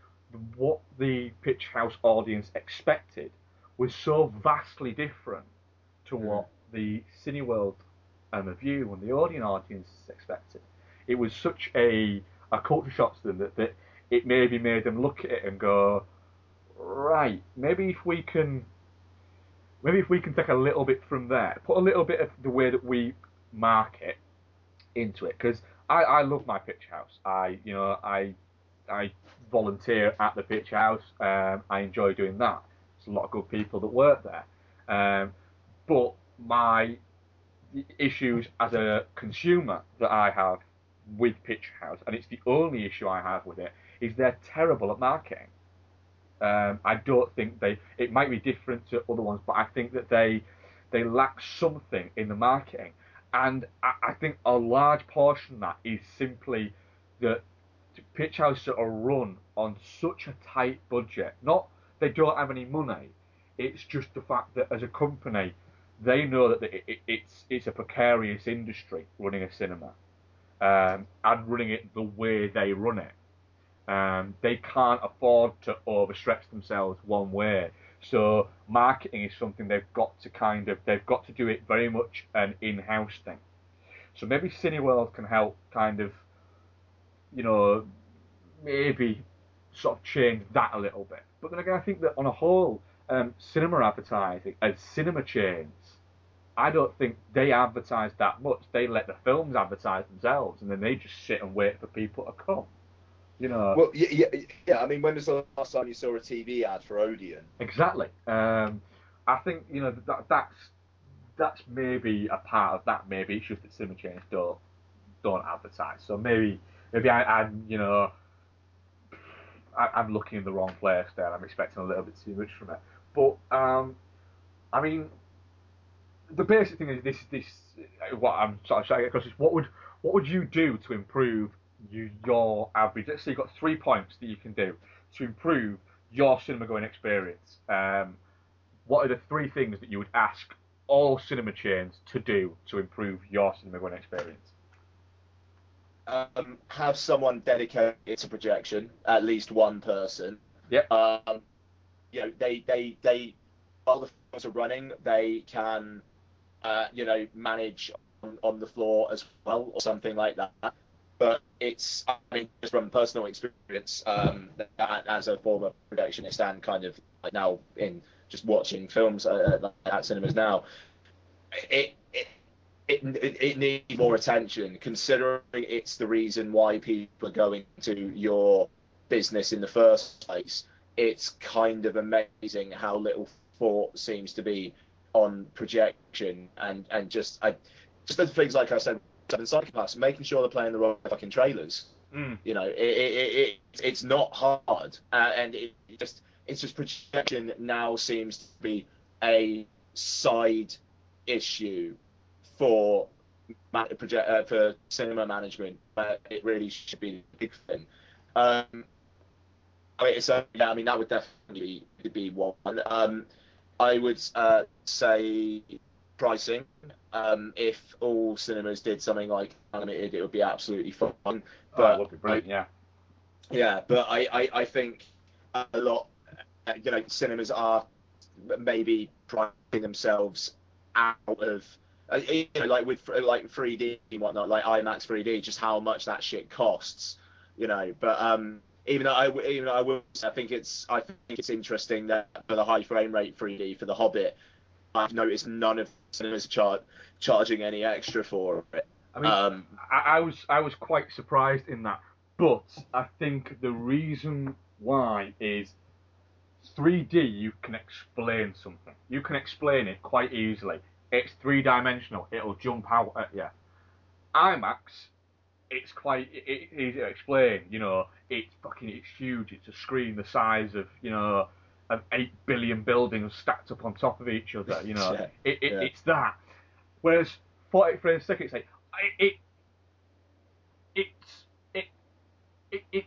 E: what the Picture House audience expected was so vastly different to what the Cineworld and the Vue and the Odeon audience expected. It was such a a culture shock to them that, that it maybe made them look at it and go, right, maybe if we can, maybe if we can take a little bit from there, put a little bit of the way that we market into it, because I, I love my pitch house. I, you know, I, I volunteer at the pitch house. Um, I enjoy doing that. There's a lot of good people that work there. Um, but my issues as a consumer that I have with Pitch House, and it's the only issue I have with it, is they're terrible at marketing. Um, I don't think they. It might be different to other ones, but I think that they they lack something in the marketing, and I, I think a large portion of that is simply that Pitch House are run on such a tight budget. Not they don't have any money. It's just the fact that as a company, they know that it, it, it's it's a precarious industry running a cinema, um, and running it the way they run it. Um, they can't afford to overstretch themselves one way. So marketing is something they've got to kind of they've got to do it very much an in-house thing. So maybe Cineworld can help kind of, you know, maybe sort of change that a little bit. But then again, I think that on a whole, um, cinema advertising as cinema chains, I don't think they advertise that much. They let the films advertise themselves, and then they just sit and wait for people to come. You know.
F: Well, yeah, yeah, yeah. I mean, when was the last time you saw a TV ad for Odeon?
E: Exactly. Um, I think you know that that's that's maybe a part of that. Maybe it's just that cinema chains don't don't advertise. So maybe maybe I, I'm you know I, I'm looking in the wrong place there. I'm expecting a little bit too much from it. But um, I mean, the basic thing is this this what I'm sort of trying to get across is what would what would you do to improve you, your average? Let's say you've got three points that you can do to improve your cinema going experience. Um, what are the three things that you would ask all cinema chains to do to improve your cinema going experience?
F: um, have someone dedicated to projection, at least one person.
E: Yep.
F: Um, you know, they they they while the films are running, they can, uh, you know, manage on, on the floor as well or something like that. But it's, I mean, just from personal experience, um, as a former projectionist and kind of like now in just watching films uh, at cinemas now, it, it it, it, it needs more attention, considering it's the reason why people are going to your business in the first place. It's kind of amazing how little thought seems to be on projection and and just I just the things like I said, Seven Psychopaths, making sure they're playing the right fucking trailers.
E: Mm.
F: You know, it, it, it, it's not hard, uh, and it just it's just projection now seems to be a side issue for project uh, for cinema management, but it really should be a big thing. Um, I mean, so yeah, I mean that would definitely be one. Um, I would uh, say pricing. Um, if all cinemas did something like animated, it would be absolutely fun. But
E: oh, would be brilliant, yeah.
F: Yeah, but I, I, I think a lot, uh, you know, cinemas are maybe pricing themselves out of uh, you know, like with like 3D and whatnot, like IMAX 3D, just how much that shit costs, you know. But um, even though I even though I will, I think it's I think it's interesting that for the high frame rate 3D for The Hobbit, I've noticed none of cinemas char- charging any extra for it.
E: I mean,
F: Um,
E: I, I was I was quite surprised in that, but I think the reason why is 3D. You can explain something. You can explain it quite easily. It's three dimensional. It'll jump out at you. IMAX, it's quite it, it, easy to explain. You know, it's fucking it's huge. It's a screen the size of you know of eight billion buildings stacked up on top of each other. You know, [laughs]
F: Yeah,
E: it, it,
F: yeah.
E: it's that. Whereas 40 frames a second, it's like it, it it's it it, it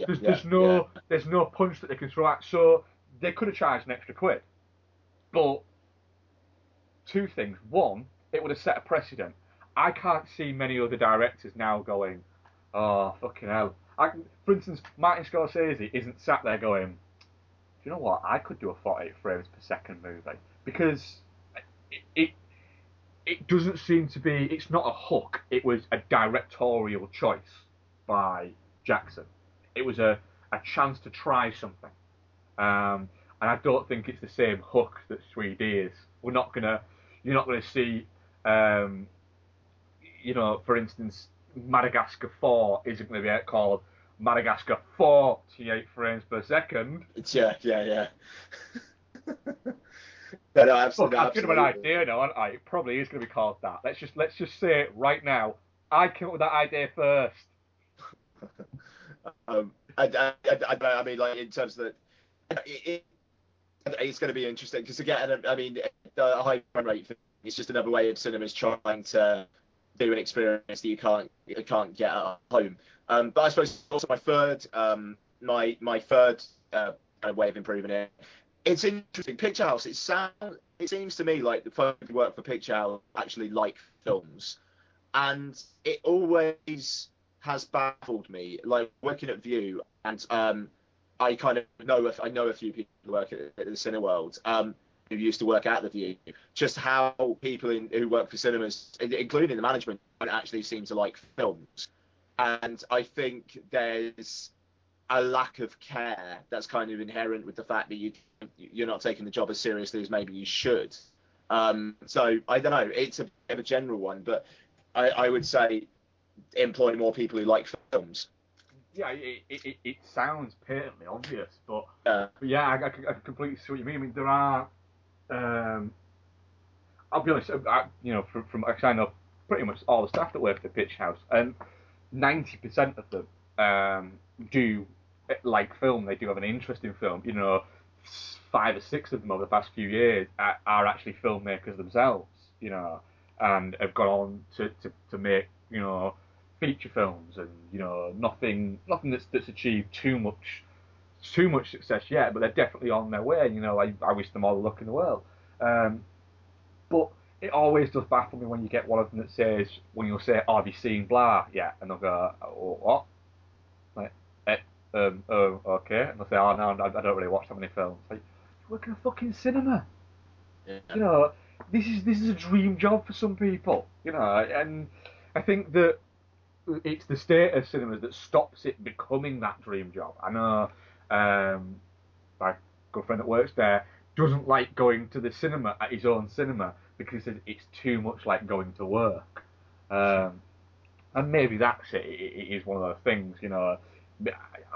E: yeah. There's, there's no there's no punch that they can throw out. So they could have charged an extra quid, but two things. One, it would have set a precedent. I can't see many other directors now going, oh fucking hell. I, for instance, Martin Scorsese isn't sat there going, you know what? I could do a 48 frames per second movie because it, it it doesn't seem to be. It's not a hook. It was a directorial choice by Jackson. It was a, a chance to try something. Um, and I don't think it's the same hook that 3D is. We're not gonna, you're not gonna see, um, you know, for instance, Madagascar 4 isn't gonna be called Madagascar 48 frames per second.
F: Yeah, yeah, yeah. [laughs] no, no,
E: Look,
F: absolutely.
E: I've given an idea now, aren't I? It probably is going to be called that. Let's just let's just say it right now. I came up with that idea first. [laughs]
F: Um, I, I, I, I mean, like in terms of the, it, it, it's going to be interesting because again, I mean, the high frame rate thing is just another way of cinemas trying to do an experience that you can't you can't get at home. Um, but I suppose also my third um, my my third uh, kind of way of improving it. It's interesting. Picture House. It sounds. It seems to me like the folks who work for Picture House actually like films, and it always has baffled me. Like working at Vue, and um, I kind of know I know a few people who work at, at the Cineworld um, who used to work at the Vue. Just how people in, who work for cinemas, including the management, actually seem to like films. And I think there's a lack of care that's kind of inherent with the fact that you you're not taking the job as seriously as maybe you should. Um, so I don't know. It's a bit of a general one, but I, I would say employ more people who like films.
E: Yeah, it, it, it, sounds patently obvious, but,
F: Uh,
E: but yeah, I, I, I completely see what you mean. I mean, there are, um, I'll be honest, I, you know, from, from I know pretty much all the staff that work at the Pitch House, and 90% of them um, do like film. They do have an interest in film. You know, five or six of them over the past few years are, are actually filmmakers themselves. You know, and have gone on to, to, to make you know feature films and you know nothing nothing that's that's achieved too much too much success yet, but they're definitely on their way. You know, I, I wish them all the luck in the world. Um, But it always does baffle me when you get one of them that says, when you'll say, oh, have you seen blah? Yeah. And they'll go, oh, what? Like, eh, um, oh, okay. And they'll say, oh, no, I don't really watch that many films. Like, you work in a fucking cinema.
F: Yeah.
E: You know, this is this is a dream job for some people. You know, and I think that it's the state of cinemas that stops it becoming that dream job. I know um, my good friend that works there doesn't like going to the cinema at his own cinema because it's too much like going to work. Um, and maybe that's it. It, it is one of those things, you know.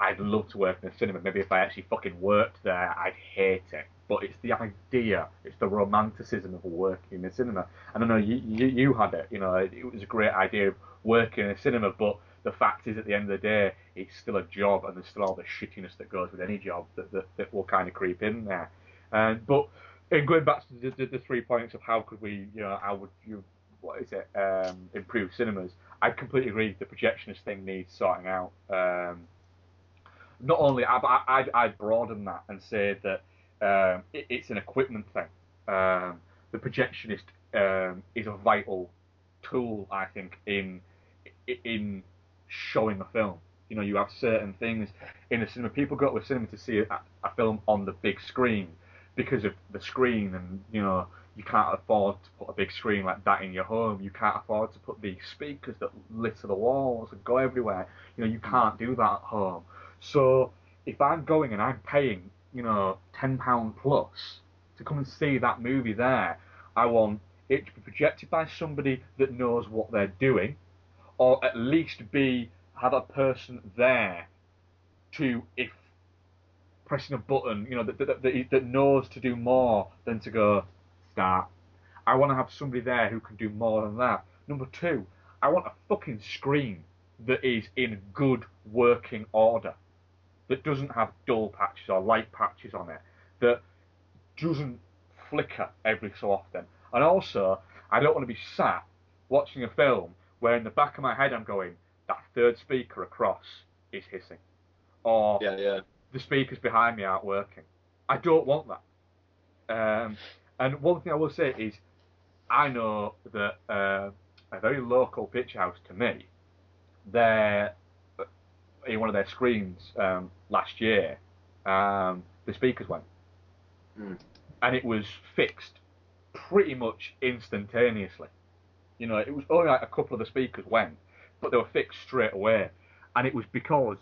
E: I'd love to work in a cinema. Maybe if I actually fucking worked there, I'd hate it. But it's the idea, it's the romanticism of working in a cinema. And I know you, you, you had it, you know, it was a great idea of working in a cinema, but the fact is, at the end of the day, it's still a job, and there's still all the shittiness that goes with any job that, that, that will kind of creep in there. Um, but in going back to the, the, the three points of how could we, you know, how would you, what is it, um, improve cinemas? I completely agree. The projectionist thing needs sorting out. Um, not only, I, I, I'd broaden that and say that um, it, it's an equipment thing. Um, the projectionist um, is a vital tool, I think, in in showing a film. You know, you have certain things in the cinema. People go to a cinema to see a, a film on the big screen because of the screen, and you know, you can't afford to put a big screen like that in your home. You can't afford to put these speakers that litter the walls and go everywhere. You know, you can't do that at home. So if I'm going and I'm paying, you know, ten pound plus to come and see that movie there, I want it to be projected by somebody that knows what they're doing, or at least be have a person there to if pressing a button, you know, that that, that, that knows to do more than to go start. I want to have somebody there who can do more than that. Number two, I want a fucking screen that is in good working order, that doesn't have dull patches or light patches on it, that doesn't flicker every so often. And also, I don't want to be sat watching a film where in the back of my head I'm going, that third speaker across is hissing. Or
F: Yeah, yeah.
E: The speakers behind me aren't working. I don't want that. Um, and one thing I will say is, I know that uh, a very local pitch house to me, their in one of their screens um, last year, um, the speakers went,
F: Mm.
E: and it was fixed pretty much instantaneously. You know, it was only like a couple of the speakers went, but they were fixed straight away, and it was because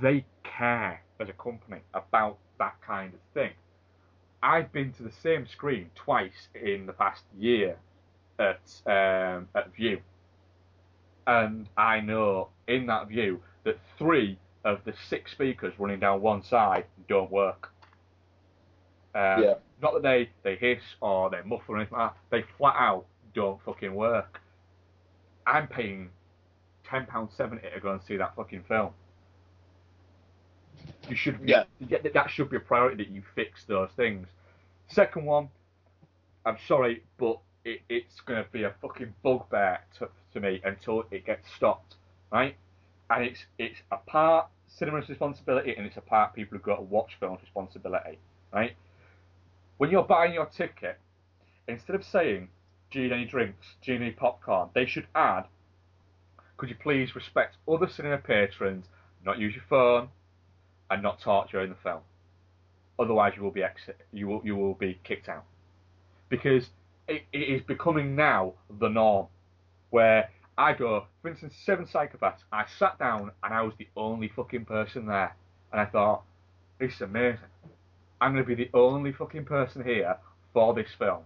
E: they care as a company about that kind of thing. I've been to the same screen twice in the past year at um, at Vue, and I know in that Vue that three of the six speakers running down one side don't work. Um,
F: Yeah.
E: Not that they, they hiss or they muffle or anything like that. They flat out don't fucking work. I'm paying ten pounds seventy to go and see that fucking film. You should
F: Yeah.
E: yeah, that should be a priority that you fix those things. Second one, I'm sorry, but it, it's going to be a fucking bugbear to, to me until it gets stopped, right? And it's it's a part cinema's responsibility and it's a part people who go to watch films responsibility, right? When you're buying your ticket, instead of saying, "Do you need any drinks? Do you need any popcorn?" they should add, "Could you please respect other cinema patrons, not use your phone, and not talk during the film. Otherwise, you will be exit. You will you will be kicked out because it, it is becoming now the norm. Where I go, for instance, Seven Psychopaths. I sat down and I was the only fucking person there, and I thought, this is amazing. I'm going to be the only fucking person here for this film.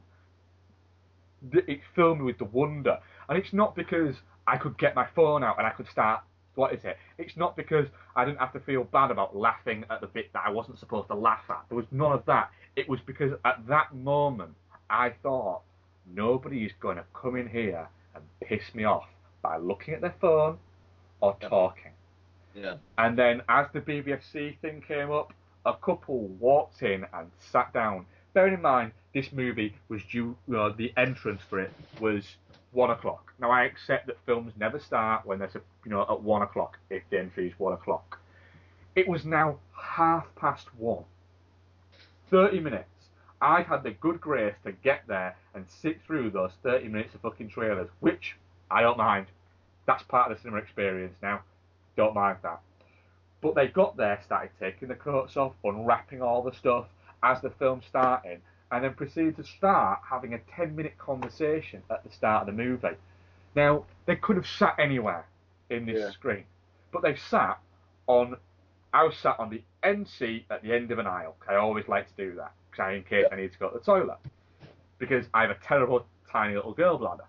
E: It filled me with the wonder, and it's not because I could get my phone out and I could start. What is it? It's not because I didn't have to feel bad about laughing at the bit that I wasn't supposed to laugh at. There was none of that. It was because at that moment I thought nobody is going to come in here and piss me off by looking at their phone or talking.
F: Yeah.
E: And then as the BBFC thing came up, a couple walked in and sat down. Bearing in mind, this movie was due, uh, the entrance for it was one o'clock. Now I accept that films never start when there's a, you know, at one o'clock if the entry is one o'clock. It was now half past one. 30 minutes. I'd had the good grace to get there and sit through those 30 minutes of fucking trailers, which I don't mind. That's part of the cinema experience now. Don't mind that. But they got there, started taking the coats off, unwrapping all the stuff as the film's starting, and then proceeded to start having a 10 minute conversation at the start of the movie. Now, they could have sat anywhere in this
F: Yeah.
E: screen, but they sat on. I was sat on the end seat at the end of an aisle. I always like to do that, 'cause I- in case I need to go to the toilet, because I have a terrible tiny little girl bladder.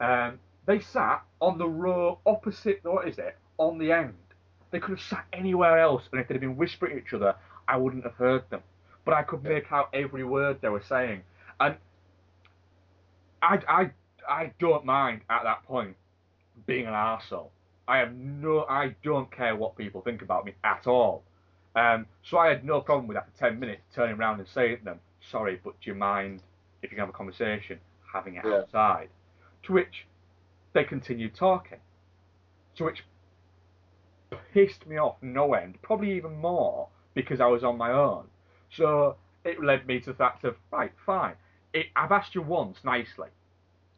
E: Um, they sat on the row opposite. What is it? On the end. They could have sat anywhere else, and if they'd have been whispering at each other, I wouldn't have heard them. But I could make out every word they were saying, and I, I, I don't mind at that point being an arsehole. I have no, I don't care what people think about me at all. Um, so I had no problem with after ten minutes turning around and saying to them, "Sorry, but do you mind if you can have a conversation, having it
F: Yeah.
E: outside?" To which they continued talking. To which pissed me off no end, probably even more because I was on my own. So it led me to the fact of right, fine. It, I've asked you once nicely.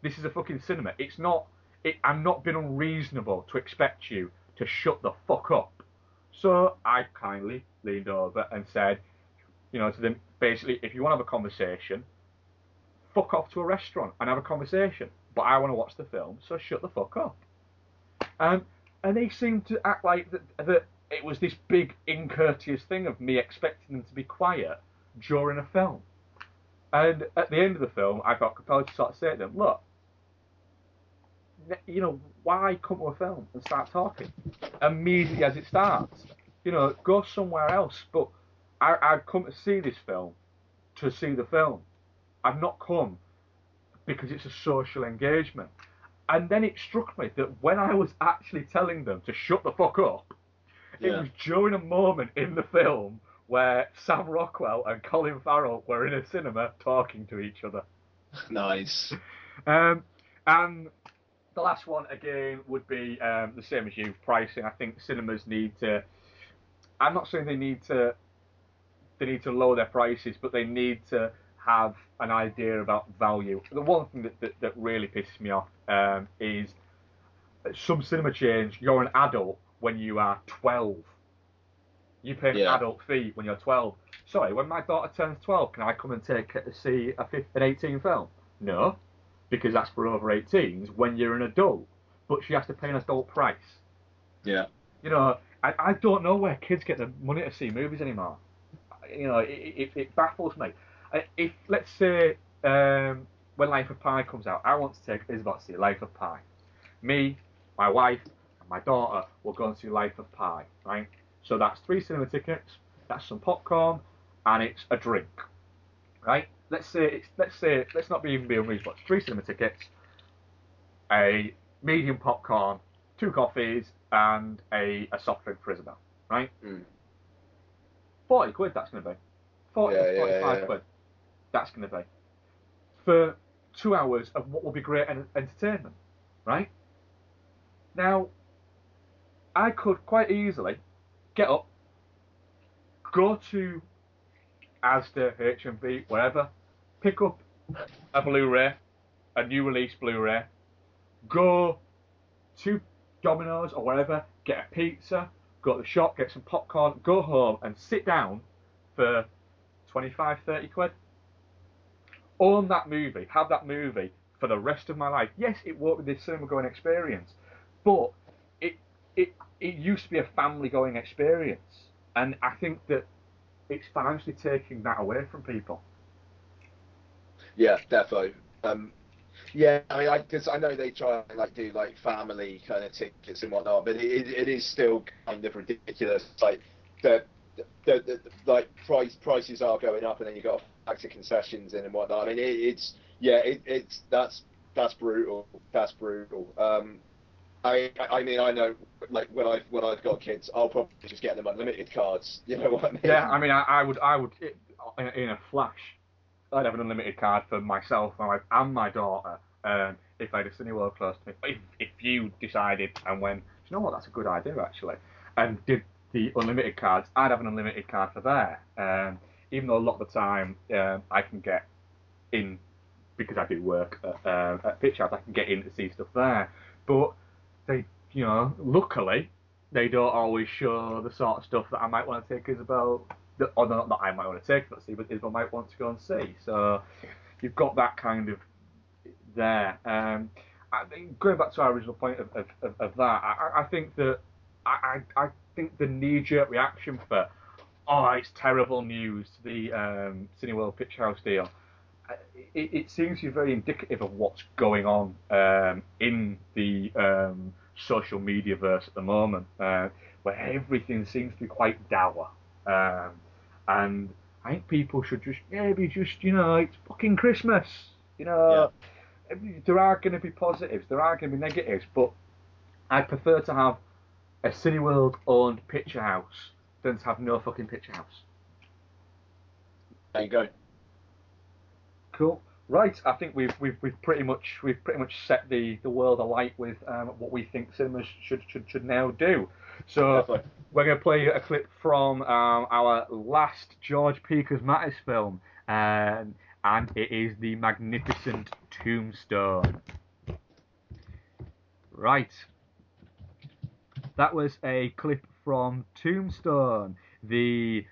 E: This is a fucking cinema. It's not. It, I'm not being unreasonable to expect you to shut the fuck up. So I kindly leaned over and said, you know, to them, basically, if you want to have a conversation, fuck off to a restaurant and have a conversation. But I want to watch the film, so shut the fuck up. Um, and they seemed to act like that, that it was this big incourteous thing of me expecting them to be quiet during a film. And at the end of the film, I got compelled to sort of say to them, look, you know, why come to a film and start talking immediately as it starts? You know, go somewhere else. But I, I've come to see this film to see the film. I've not come because it's a social engagement. And then it struck me that when I was actually telling them to shut the fuck up, it
F: Yeah.
E: was during a moment in the film where Sam Rockwell and Colin Farrell were in a cinema talking to each other.
F: Nice. [laughs]
E: Um, and the last one again would be um, the same as you, pricing. I think cinemas need to. I'm not saying they need to. They need to lower their prices, but they need to have an idea about value. The one thing that, that, that really pisses me off um, is some cinema change. You're an adult when you are 12. You pay an
F: Yeah.
E: adult fee when you're 12. Sorry, when my daughter turns 12, can I come and take her to see a an 18 film? No, because that's for over 18s when you're an adult. But she has to pay an adult price.
F: Yeah.
E: You know, I, I don't know where kids get the money to see movies anymore. You know, it, it, it baffles me. If, let's say, um, when Life of Pi comes out, I want to take Isabel to see Life of Pi. Me, my wife, my daughter will go and see Life of Pi, right? So that's three cinema tickets, that's some popcorn, and it's a drink, right? Let's say it's let's say let's not be even be unreasonable. It's three cinema tickets, a medium popcorn, two coffees, and a, a soft drink for Isabel, right?
F: Mm.
E: 40 quid that's going to be. 40
F: Yeah,
E: to
F: yeah,
E: 45
F: yeah.
E: quid that's going to be. For two hours of what will be great en- entertainment, right? Now, I could quite easily get up, go to Asda, HMV, wherever, pick up a Blu-ray, a new release Blu-ray, go to Domino's or wherever, get a pizza, go to the shop, get some popcorn, go home and sit down for 25, 30 quid. Own that movie, have that movie for the rest of my life. Yes, it won't be this cinema going experience, but it it used to be a family going experience, and I think that it's financially taking that away from people.
F: Yeah, definitely. Um, yeah, I mean, I because I know they try and like do like family kind of tickets and whatnot, but it, it, is still kind of ridiculous. Like the, the, the, the like price prices are going up, and then you got to concessions in and whatnot. I mean, it, it's yeah, it, it's that's that's brutal. That's brutal. Um, I I mean, I know like when I when I've got kids, I'll probably just get them unlimited cards. [laughs] You know what I mean?
E: Yeah, I mean, I, I would, I would, it, in, a flash, I'd have an unlimited card for myself my, and my daughter. Um, if I had a Cineworld close to me, if, if you decided and went, you know what, that's a good idea actually, and did the unlimited cards, I'd have an unlimited card for there. Um, even though a lot of the time um, I can get in because I do work at, uh, at Picturehouse, I can get in to see stuff there. But they, you know, luckily they don't always show the sort of stuff that I might want to take Isabel, that, or not that I might want to take but see, but Isabel might want to go and see. So you've got that kind of there. Um, I think going back to our original point of, of, of, that, I, I think that I, I, think the knee-jerk reaction for oh it's terrible news to the um, Cineworld Picturehouse deal. uh, It, it seems to be very indicative of what's going on um, in the um, social media verse at the moment, uh, where everything seems to be quite dour. Um, and I think people should just maybe just you know it's fucking Christmas, you know. There are going to be positives, there are going to be negatives, but I prefer to have a Cineworld owned picture house than to have no fucking picture house.
F: There you go.
E: Cool. Right, I think we've we've we've pretty much we've pretty much set the, the world alight with um, what we think cinemas should should should now do. So
F: Definitely.
E: we're going to play a clip from um, our last George P. Cosmatos film, um, and it is the magnificent Tombstone. Right. That was a clip from Tombstone, the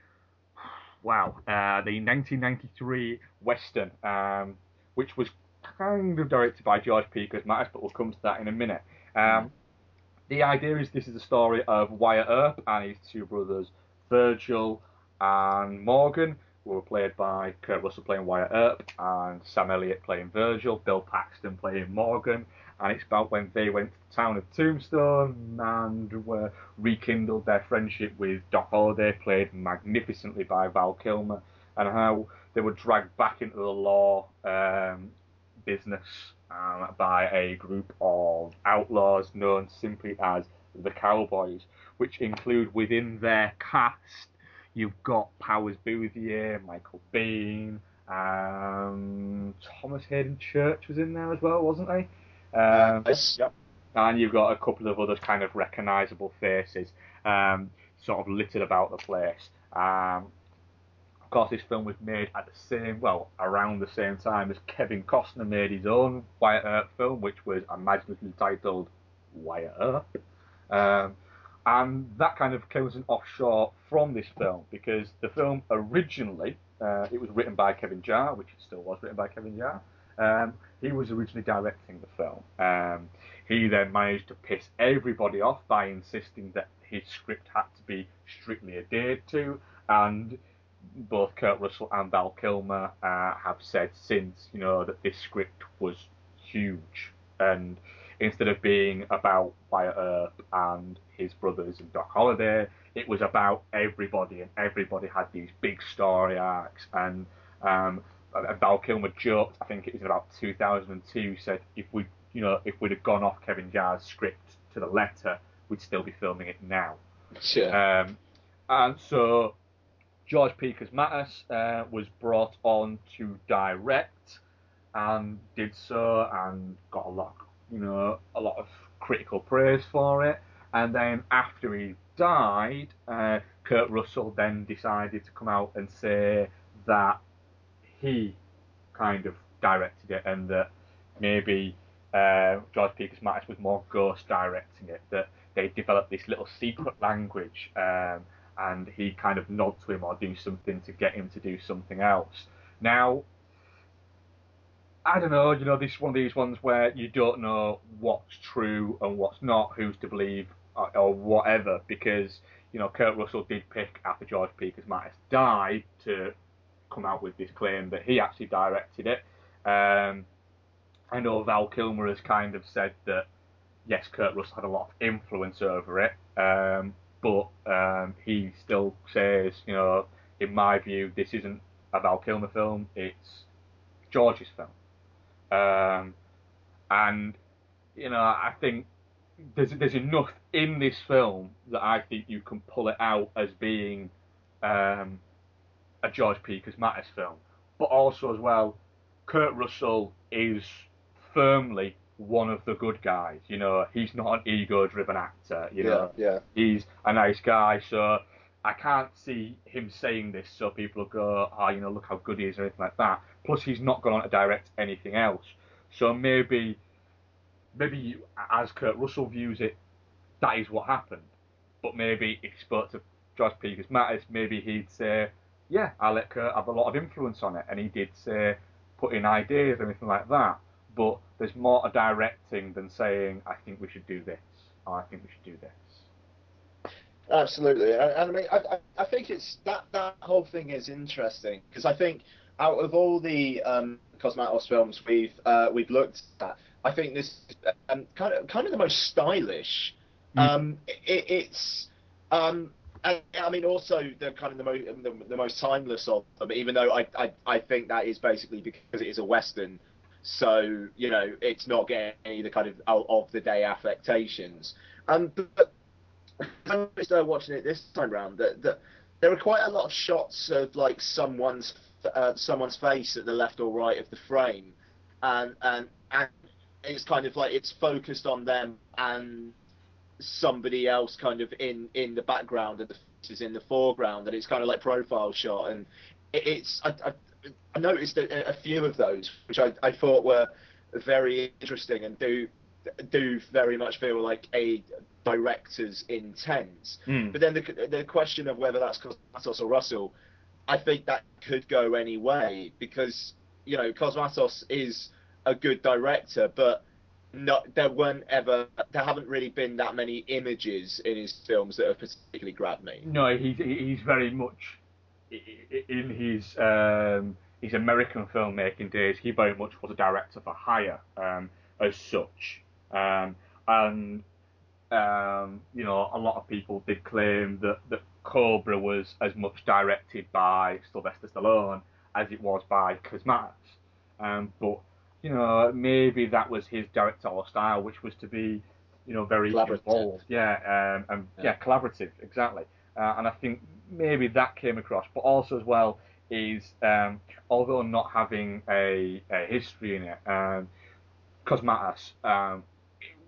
E: wow, uh, the 1993 western, um, which was kind of directed by George P. Cosmatos, but we'll come to that in a minute. Um, the idea is this is a story of Wyatt Earp and his two brothers, Virgil and Morgan, who were played by Kurt Russell playing Wyatt Earp and Sam Elliott playing Virgil, Bill Paxton playing Morgan. And it's about when they went to the town of Tombstone and were rekindled their friendship with Doc Holliday, played magnificently by Val Kilmer, and how they were dragged back into the law um, business um, by a group of outlaws known simply as the Cowboys, which include within their cast you've got Powers Boothier, Michael Biehn, um, Thomas Haden Church was in there as well, wasn't he? Um,
F: Yes. Yep.
E: and you've got a couple of other kind of recognisable faces um, sort of littered about the place. Um, of course, this film was made at the same, well, around the same time as Kevin Costner made his own Wyatt Earp film, which was imaginatively titled Wyatt Earp. Um, and that kind of came as an offshore from this film because the film originally, uh, it was written by Kevin Jarre, which it still was written by Kevin Jarre. Um, he was originally directing the film. Um, he then managed to piss everybody off by insisting that his script had to be strictly adhered to, and both Kurt Russell and Val Kilmer uh, have said since, you know, that this script was huge, and instead of being about Wyatt Earp and his brothers and Doc Holliday, it was about everybody, and everybody had these big story arcs, and um, Val Kilmer joked, I think it was about 2002, said if we, you know, if we'd have gone off Kevin Jarre's script to the letter, we'd still be filming it now.
F: Yeah.
E: Um, and so George P. Cosmatos uh, was brought on to direct and did so and got a lot, you know, a lot of critical praise for it. And then after he died, uh, Kurt Russell then decided to come out and say that he kind of directed it and that maybe uh, George P. Cosmatos was more ghost directing it. That they developed this little secret language, um, and he kind of nod to him or do something to get him to do something else. Now, I don't know. You know, this is one of these ones where you don't know what's true and what's not, who's to believe or, or whatever, because you know Kurt Russell did pick after George P. Cosmatos died to come out with this claim that he actually directed it. Um, I know Val Kilmer has kind of said that yes, Kurt Russell had a lot of influence over it, um, but um, he still says, you know, in my view, this isn't a Val Kilmer film; it's George's film. Um, and you know, I think there's there's enough in this film that I think you can pull it out as being um, a George P. Cosmatos film, but also as well, Kurt Russell is firmly one of the good guys. You know, he's not an ego-driven actor. You know,
F: yeah.
E: he's a nice guy. So I can't see him saying this so people will go, oh, you know, look how good he is or anything like that. Plus, he's not gone on to direct anything else. So maybe, maybe you, as Kurt Russell views it, that is what happened. But maybe if he spoke to George P. Cosmatos, maybe he'd say, yeah, I let Kurt have a lot of influence on it. And he did say, put in ideas or anything like that. But there's more to directing than saying, I think we should do this, or I think we should do this.
F: Absolutely, and, and I mean, I, I, I think it's that that whole thing is interesting because I think out of all the um, Cosmatos films we've uh, we've looked at, I think this is um, kind of kind of the most stylish. Um, it, it's um, and, I mean also the kind of the, mo- the, the most timeless of them. Even though I, I I think that is basically because it is a western, so you know it's not getting any of the kind of of the day affectations. Um, but I started watching it this time round that, that there are quite a lot of shots of like someone's uh, someone's face at the left or right of the frame, and and and it's kind of like it's focused on them and somebody else kind of in in the background and the in the foreground. And it's kind of like profile shot. And it, it's I, I, I noticed a, a few of those which I, I thought were very interesting and do do very much feel like a director's intent.
E: Mm.
F: But then the the question of whether that's Cosmatos or Russell, I think that could go any way because you know Cosmatos is a good director, but not there weren't ever there haven't really been that many images in his films that have particularly grabbed me.
E: No, he's he's very much in his um, his American filmmaking days. He very much was a director for hire um, as such, um, and um, you know a lot of people did claim that that Cobra was as much directed by Sylvester Stallone as it was by Cosmatos, um, but you know maybe that was his directorial style, which was to be you know very involved, yeah, um, and yeah.
F: Yeah.
E: collaborative, exactly. Uh, and I think maybe that came across, but also as well is um, although not having a, a history in it, um, Cosmatos um,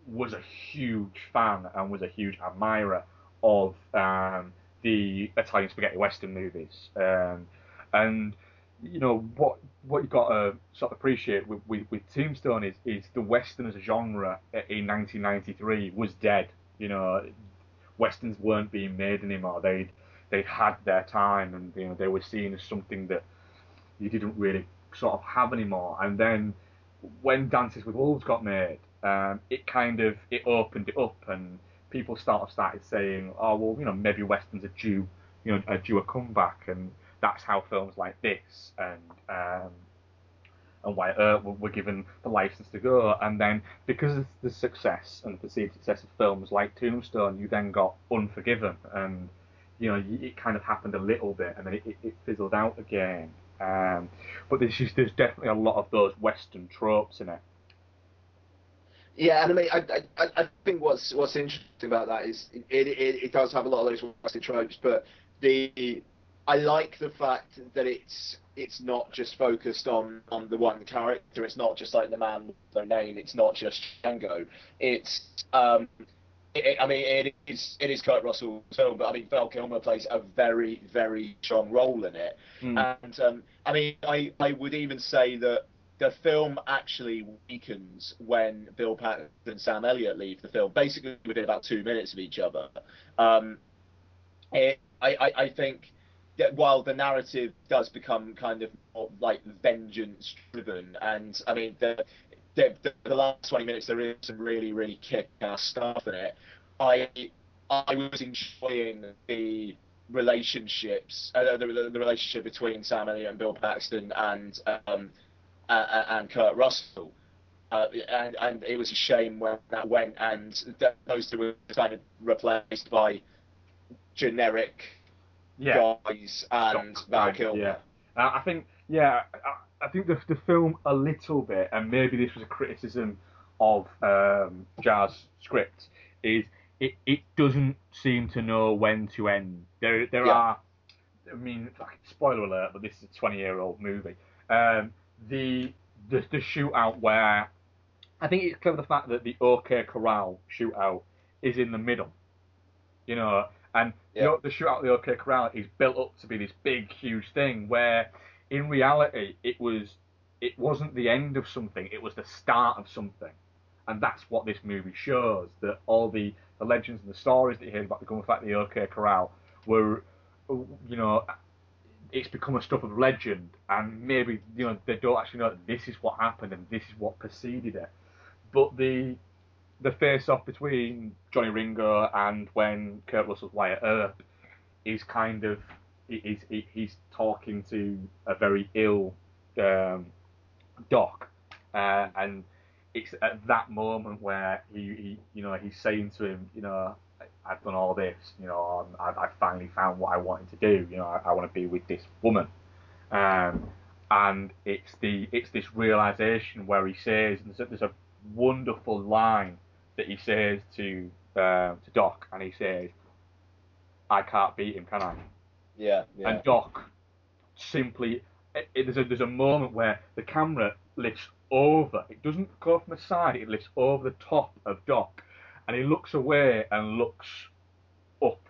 E: was a huge fan and was a huge admirer of um, the Italian spaghetti western movies. Um, and you know what what you've got to sort of appreciate with, with, with Tombstone is is the western as a genre in 1993 was dead. You know, westerns weren't being made anymore. They'd they'd had their time, and you know they were seen as something that you didn't really sort of have anymore. And then when Dances with Wolves got made, um, it kind of it opened it up, and people sort of started saying, oh well, you know maybe westerns are due, you know, are due a comeback, and that's how films like this and um, and Wyatt Earp were, given the license to go. And then because of the success and the perceived success of films like Tombstone, you then got Unforgiven, and you know it kind of happened a little bit, and then it, it, it fizzled out again. Um, but there's just, there's definitely a lot of those Western tropes in it.
F: Yeah, and I mean, I, I, I think what's what's interesting about that is it, it, it does have a lot of those Western tropes, but the I like the fact that it's it's not just focused on on the one character. It's not just like the man with no name. It's not just Django. It's um, it, I mean, it is it is Kurt Russell's film, but I mean, Val Kilmer plays a very very strong role in it.
E: Mm.
F: And um, I mean, I I would even say that the film actually weakens when Bill Paxton and Sam Elliott leave the film, basically within about two minutes of each other. Um, it, I, I, I think that while the narrative does become kind of like vengeance driven, and I mean the, the the last twenty minutes there is some really really kick ass stuff in it. I I was enjoying the relationships, uh, the, the, the relationship between Sam Elliott and Bill Paxton and um, uh, and Kurt Russell. Uh, and, and it was a shame when that went, and th- those two were kind of replaced by generic
E: Yeah.
F: guys and Val Kilmer.
E: Yeah, uh, I think yeah, I, think the the film a little bit, and maybe this was a criticism of um, Jarre's script, is it, it doesn't seem to know when to end. There there
F: Yeah.
E: are, I mean, spoiler alert, but this is a twenty year old movie. Um, the the the shootout where I think it's clever the fact that the OK Corral shootout is in the middle. You know, And
F: Yeah.
E: know, the shootout the OK Corral is built up to be this big, huge thing where, in reality, it was it wasn't the end of something; it was the start of something. And that's what this movie shows. That all the, the legends and the stories that you hear about the gunfight the OK Corral were, you know, it's become a stuff of legend, and maybe you know they don't actually know that this is what happened and this is what preceded it. But the the face off between Johnny Ringo and when Kurt Russell's Wyatt Earp is kind of he's he's talking to a very ill um, Doc, uh, and it's at that moment where he, he you know he's saying to him you know I've done all this you know I've, I've finally found what I wanted to do you know I, I want to be with this woman. Um, and it's the it's this realization where he says there's a, there's a wonderful line that he says to uh, to Doc and he says I can't beat him can I
F: Yeah, yeah.
E: and Doc simply it, it- there's a there's a moment where the camera lifts over. It doesn't go from the side. It lifts over the top of Doc, and he looks away and looks up,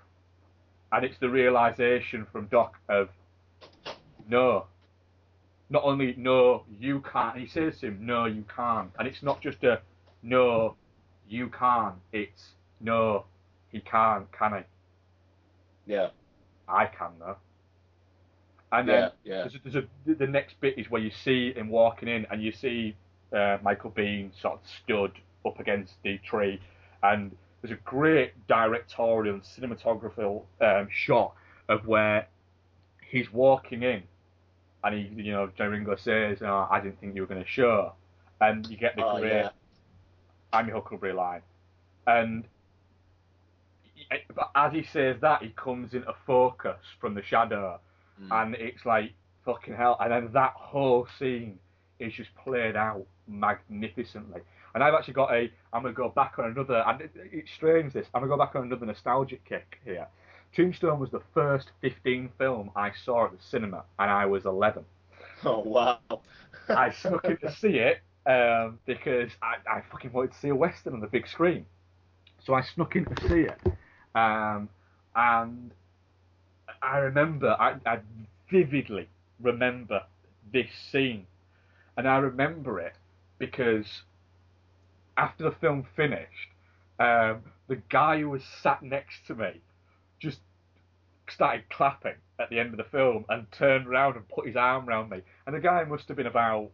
E: and it's the realization from Doc of no. Not only no, you can't. He says to him, no, you can't, and it's not just a no, you can't. It's no, he can't. Can he?
F: yeah,
E: I can though. And
F: yeah,
E: then
F: yeah.
E: there's a, there's a, the next bit is where you see him walking in, and you see uh, Michael Biehn sort of stood up against the tree, and there's a great directorial and cinematographical um, shot of where he's walking in, and he, you know, Joe Ringo says, oh, "I didn't think you were going to show," and you get the
F: Oh,
E: great
F: yeah.
E: "I'm your Huckleberry" line, and but as he says that, he comes into focus from the shadow,
F: Mm.
E: and it's like fucking hell. And then that whole scene is just played out magnificently. And I've actually got a. I'm gonna go back on another. And it, it's strange this. I'm gonna go back on another nostalgic kick here. Tombstone was the first 15 film I saw at the cinema, and I was 11.
F: Oh wow.
E: I snuck in to see it um, because I, I fucking wanted to see a western on the big screen. So I snuck in to see it, um, and I remember I, I vividly remember this scene, and I remember it because after the film finished, um, the guy who was sat next to me just started clapping at the end of the film and turned around and put his arm around me. And the guy must have been about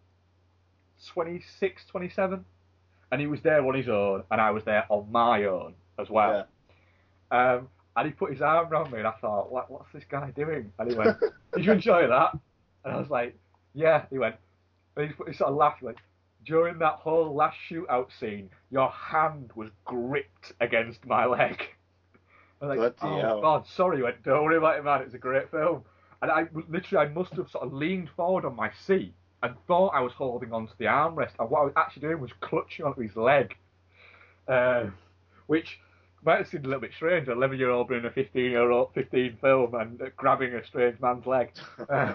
E: 26, 27. And he was there on his own, and I was there on my own as well. Um, and he put his arm around me, and I thought, what, what's this guy doing? And he went, Did you enjoy that? And I was like, Yeah. He went, and he, he sort of laughed, like, during that whole last shootout scene, your hand was gripped against my leg. I was like,
F: Bloody
E: oh
F: hell.
E: God, sorry. He went, don't worry about it, man. It's a great film. And I literally, I must have sort of leaned forward on my seat and thought I was holding onto the armrest, and what I was actually doing was clutching onto his leg, uh, which might have seemed a little bit strange. An 11 year old being a 15 year old, 15 film and uh, grabbing a strange man's leg. [laughs] Uh,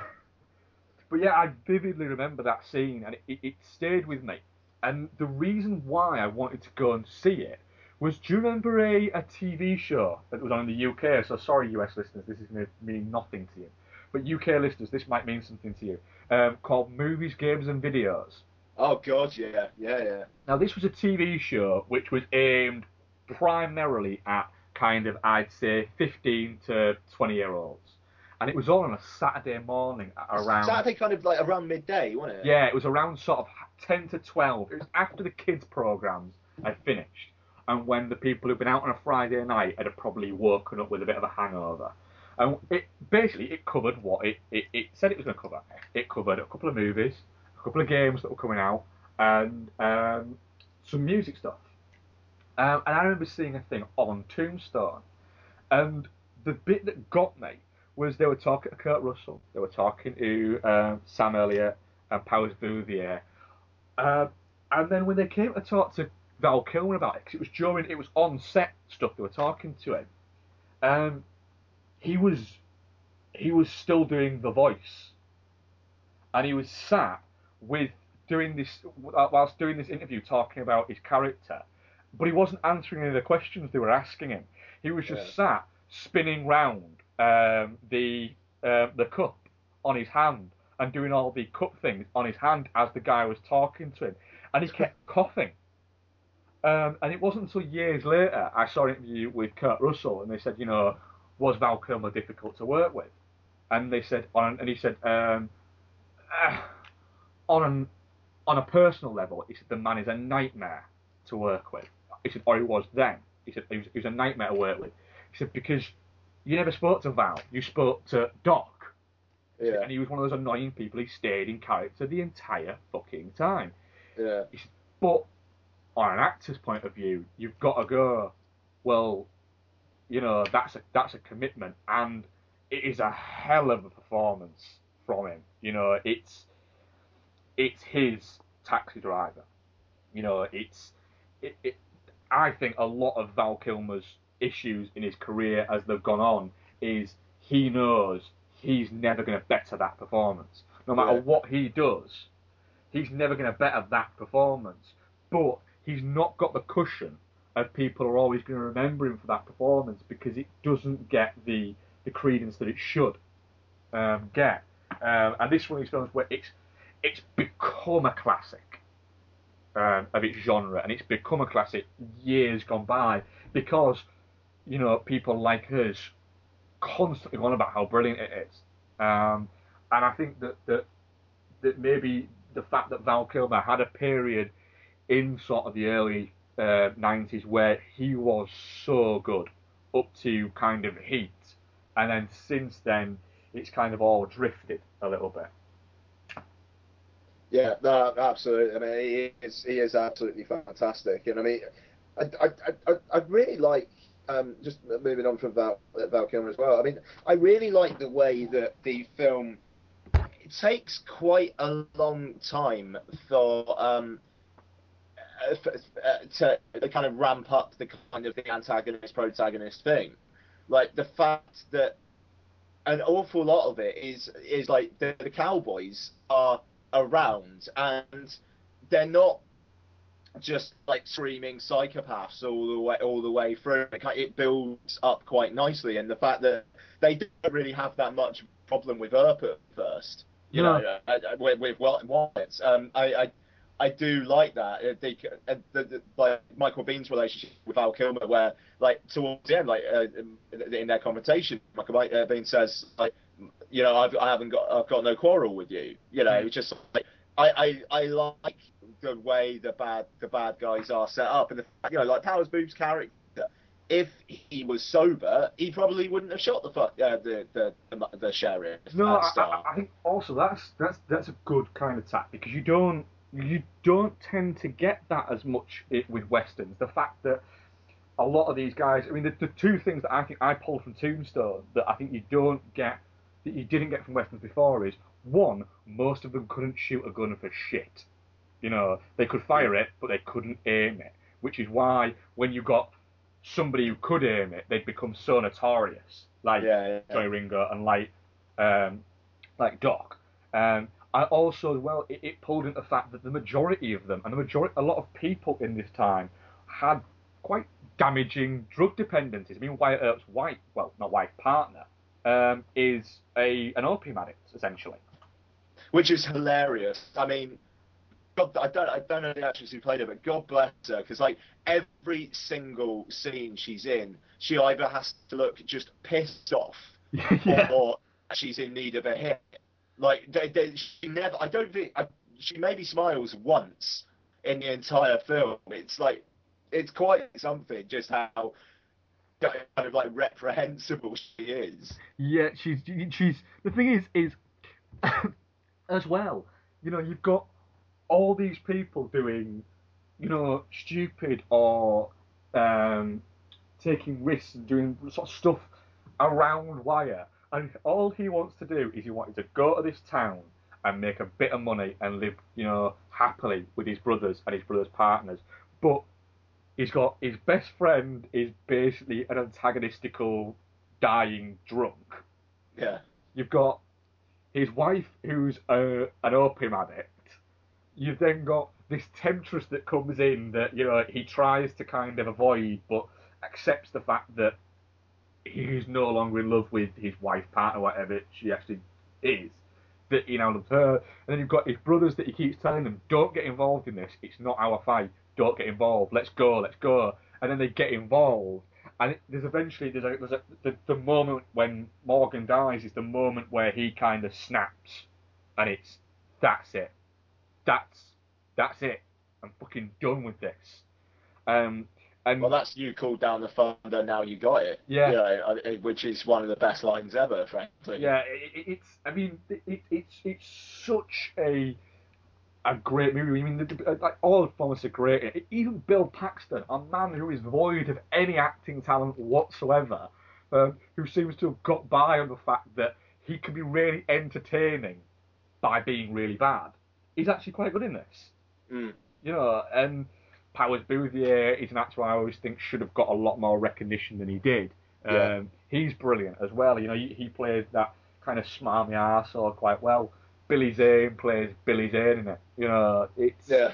E: but yeah, I vividly remember that scene, and it, it stayed with me. And the reason why I wanted to go and see it was, do you remember a, a TV show that was on in the UK? So sorry, US listeners, this is going to mean nothing to you. But UK listeners, this might mean something to you. Um, called Movies, Games and Videos.
F: Oh god, yeah, yeah, yeah.
E: Now, this was a TV show which was aimed primarily at kind of, I'd say, 15 to 20 year olds. And it was all on a Saturday morning around.
F: Saturday kind of like around midday, wasn't it?
E: Yeah, it was around sort of 10 to 12. It was after the kids' programs had finished, and when the people who'd been out on a Friday night had probably woken up with a bit of a hangover. And it basically it covered what it, it, it said it was going to cover. It covered a couple of movies, a couple of games that were coming out, and um, some music stuff. Um, and I remember seeing a thing on Tombstone, and the bit that got me was they were talking to Kurt Russell, they were talking to um, Sam Elliott and Powers Bouvier, uh, and then when they came to talk to Val Kilmer about it, 'cause it was during it was on set stuff they were talking to him, um, he was he was still doing the voice, and he was sat with doing this whilst doing this interview talking about his character, but he wasn't answering any of the questions they were asking him. He was just sat spinning round um, the uh, the cup on his hand and doing all the cup things on his hand as the guy was talking to him, and he [laughs] kept coughing. Um, and it wasn't until years later I saw an interview with Kurt Russell, and they said, you know, was Val Kilmer difficult to work with? And they said, on, and he said, um, uh, on an, on a personal level, he said the man is a nightmare to work with. He said, or he was then. He said he was, he was a nightmare to work with. He said because you never spoke to Val, you spoke to Doc,
F: Yeah.
E: and he was one of those annoying people. He stayed in character the entire fucking time.
F: Yeah.
E: He said, But on an actor's point of view, you've got to go. Well, you know that's a that's a commitment, and it is a hell of a performance from him. You know, it's it's his taxi driver. You know, it's it, it. I think a lot of Val Kilmer's issues in his career as they've gone on is he knows he's never going to better that performance. No matter
F: Yeah.
E: what he does, he's never going to better that performance. But he's not got the cushion of people are always going to remember him for that performance because it doesn't get the the credence that it should um, get. Um, and this one of these films where it's it's become a classic um, of its genre, and it's become a classic years gone by because you know people like us constantly on about how brilliant it is. Um, and I think that, that that maybe the fact that Val Kilmer had a period in sort of the early uh, 90s where he was so good up to kind of Heat, and then since then it's kind of all drifted a little bit.
F: Yeah, no, absolutely. I mean, he is he is absolutely fantastic, and I mean, I I I, I really like um, just moving on from Val, Val Kilmer as well. I mean, I really like the way that the film it takes quite a long time for um uh, f- uh, to kind of ramp up the kind of the antagonist protagonist thing, like the fact that an awful lot of it is is like the, the cowboys are around and they're not just like screaming psychopaths all the way all the way through. It, it builds up quite nicely, and the fact that they don't really have that much problem with Earp at first, you
E: No.
F: know, uh, uh, with with Wyatt. Um, I, I I do like that. Uh, They, uh, the, the, like Michael Biehn's relationship with Val Kilmer, where like towards the end, like uh, in- in their conversation, Michael Biehn says like, you know, I've, I haven't got I've got no quarrel with you. You know, it's just like I, I I like the way the bad the bad guys are set up, and the, you know, like Powers Boothe's character. If he was sober, he probably wouldn't have shot the fuck uh, the, the the the sheriff.
E: No, I. I, I think also that's that's that's a good kind of tack because you don't you don't tend to get that as much with westerns. The fact that a lot of these guys, I mean, the, the two things that I think I pulled from Tombstone that I think you don't get that you didn't get from westerns before is one, most of them couldn't shoot a gun for shit. You know, they could fire it, but they couldn't aim it, which is why when you got somebody who could aim it, they'd become so notorious, like
F: Yeah, yeah.
E: Ringo and like um, like Doc. Um, I also, as well, it, it pulled into the fact that the majority of them, and the majority, a lot of people in this time, had quite damaging drug dependencies. I mean, Wyatt Earp's wife, well, not wife, partner, um, is a an opium addict essentially.
F: which is hilarious. I mean, God, I don't, I don't know the actress who played her, but God bless her, because like every single scene she's in, she either has to look just pissed off, [laughs] or she's in need of a hit. Like they, they, she never. I don't think I, she maybe smiles once in the entire film. It's like it's quite something just how kind of like reprehensible [laughs] she is.
E: Yeah, she's she's the thing is is [coughs] as well. You know, you've got all these people doing, you know, stupid or um, taking risks and doing sort of stuff around Wire, and all he wants to do is he wanted to go to this town and make a bit of money and live, you know, happily with his brothers and his brothers' partners, but. He's got his best friend is basically an antagonistical, dying drunk
F: Yeah.
E: you've got his wife who's a, an opium addict. You've then got this temptress that comes in that you know he tries to kind of avoid, but accepts the fact that he's no longer in love with his wife, partner, whatever she actually is. That he now loves her, and then you've got his brothers that he keeps telling them, "Don't get involved in this. It's not our fight. Don't get involved. Let's go. Let's go." And then they get involved, and it, there's eventually there's a, there's a the, the moment when Morgan dies is the moment where he kind of snaps, and it's that's it, that's that's it. I'm fucking done with this. Um, and
F: Well, that's you called down the thunder. Now you got it.
E: Yeah.
F: You know, which is one of the best lines ever, frankly.
E: yeah, it, it- it's I mean it, it, it's it's such a a great movie. I mean, like all the performances are great. Even Bill Paxton, a man who is void of any acting talent whatsoever, um, who seems to have got by on the fact that he can be really entertaining by being really bad. He's actually quite good in this.
F: Mm.
E: You know, and Powers Bouthier is an actor I always think should have got a lot more recognition than he did. Um,
F: Yeah.
E: He's brilliant as well. You know, he, he plays that kind of smarmy arsehole quite well. Billy Zane plays Billy Zane in it. You know, it's
F: Yeah.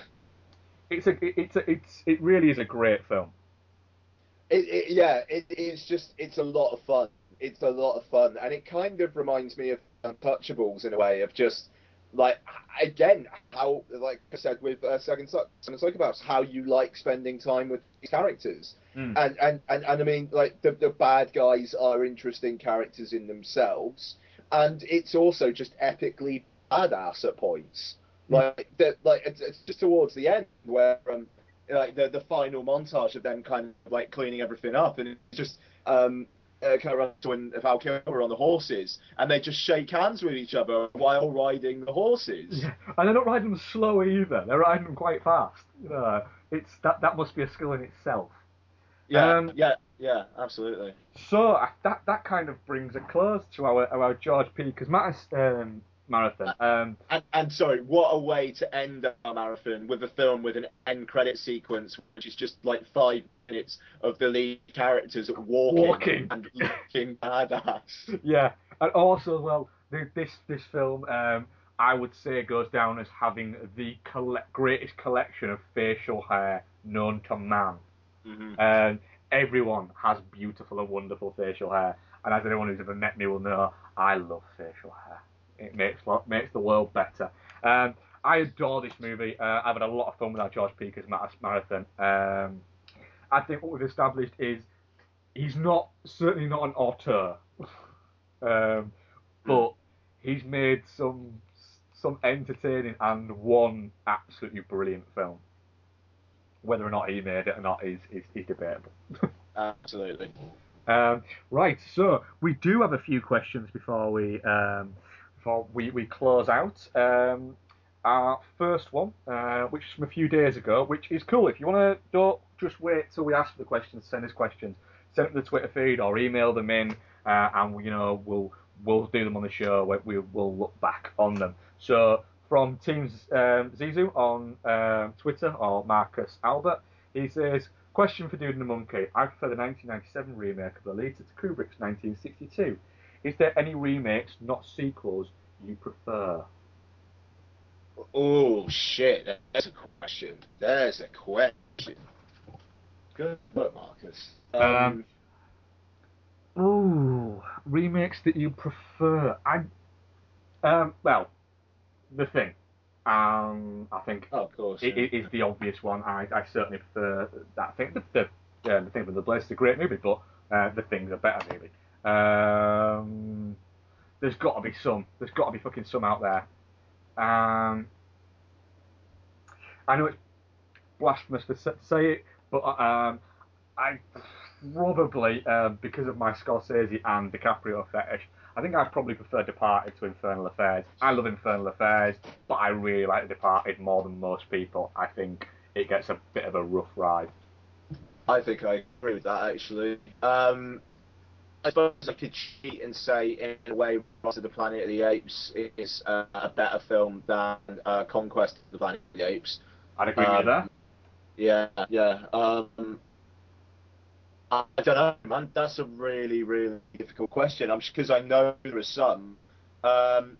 E: it's a it's a, it's it really is a great film.
F: It, it, yeah, it is just, it's a lot of fun. It's a lot of fun. And it kind of reminds me of Untouchables in a way, of just, like, again, how, like I said with uh, Second Son of Psychopaths, how you like spending time with these characters.
E: Mm.
F: And, and, and, and I mean, like, the, the bad guys are interesting characters in themselves. And it's also just epically badass at points. Like, the, like it's, it's just towards the end where, um, like the the final montage of them kind of like cleaning everything up, and it's just um, uh, kind of Russell and Val Kilmer on the horses, and they just shake hands with each other while riding the horses.
E: Yeah, and they're not riding them slow either. They're riding them quite fast. Know, it's that that must be a skill in itself.
F: Yeah,
E: Um,
F: yeah, yeah, absolutely.
E: So that that kind of brings a close to our our George P. Because Cosmatos um, marathon. Um,
F: And, and sorry, what a way to end our marathon with a film with an end credit sequence, which is just like five minutes of the lead characters walking,
E: Walking.
F: and looking [laughs] badass.
E: yeah, and also well, the, this this film um, I would say goes down as having the colle- greatest collection of facial hair known to man.
F: Mhm.
E: Um, everyone has beautiful and wonderful facial hair, and as anyone who's ever met me will know, I love facial hair. It makes makes the world better. Um, I adore this movie. Uh, I've had a lot of fun with our George Peakers marathon. Um, I think what we've established is he's not certainly not an auteur, um, but he's made some some entertaining and one absolutely brilliant film. Whether or not he made it or not is is, is debatable.
F: Absolutely.
E: Um, right, so we do have a few questions before we um, we, we close out. Um, our first one, uh, which is from a few days ago, which is cool. If you want to, don't just wait till we ask for the questions. Send us questions. Send them to the Twitter feed or email them in, uh, and you know we'll we'll do them on the show. We, will look back on them. So from Teams um, Zizu on um, Twitter or Marcus Albert, he says. Question for Dude and the Monkey. I prefer the 1997 remake of *The Lolita to Kubrick's 1962. Is there any remakes, not sequels, you prefer?
F: Oh shit! There's a question. There's a question. Good work, Marcus.
E: Um, Ooh, remakes that you prefer. I, um, well, the thing. Um, I think
F: oh, of course.
E: it,
F: yeah.
E: it is the obvious one. I, I certainly prefer that. thing. the the, uh, the thing with the Blaze is a great movie, but uh, the thing's a better movie. Um, there's got to be some. There's got to be fucking some out there. Um, I know it's blasphemous to say it, but um, I probably um, because of my Scorsese and DiCaprio fetish, I think I probably prefer Departed to Infernal Affairs. I love Infernal Affairs, but I really like Departed more than most people. I think it gets a bit of a rough ride.
F: I think I agree with that actually. Um, I suppose I could cheat and say in a way, Rise of the Planet of the Apes is uh, a better film than uh, Conquest of the Planet of the Apes.
E: I'd agree with you
F: Um. Yeah, yeah. Um, I I don't know, man. That's a really, really difficult question. I'm just because I know there are some. Um,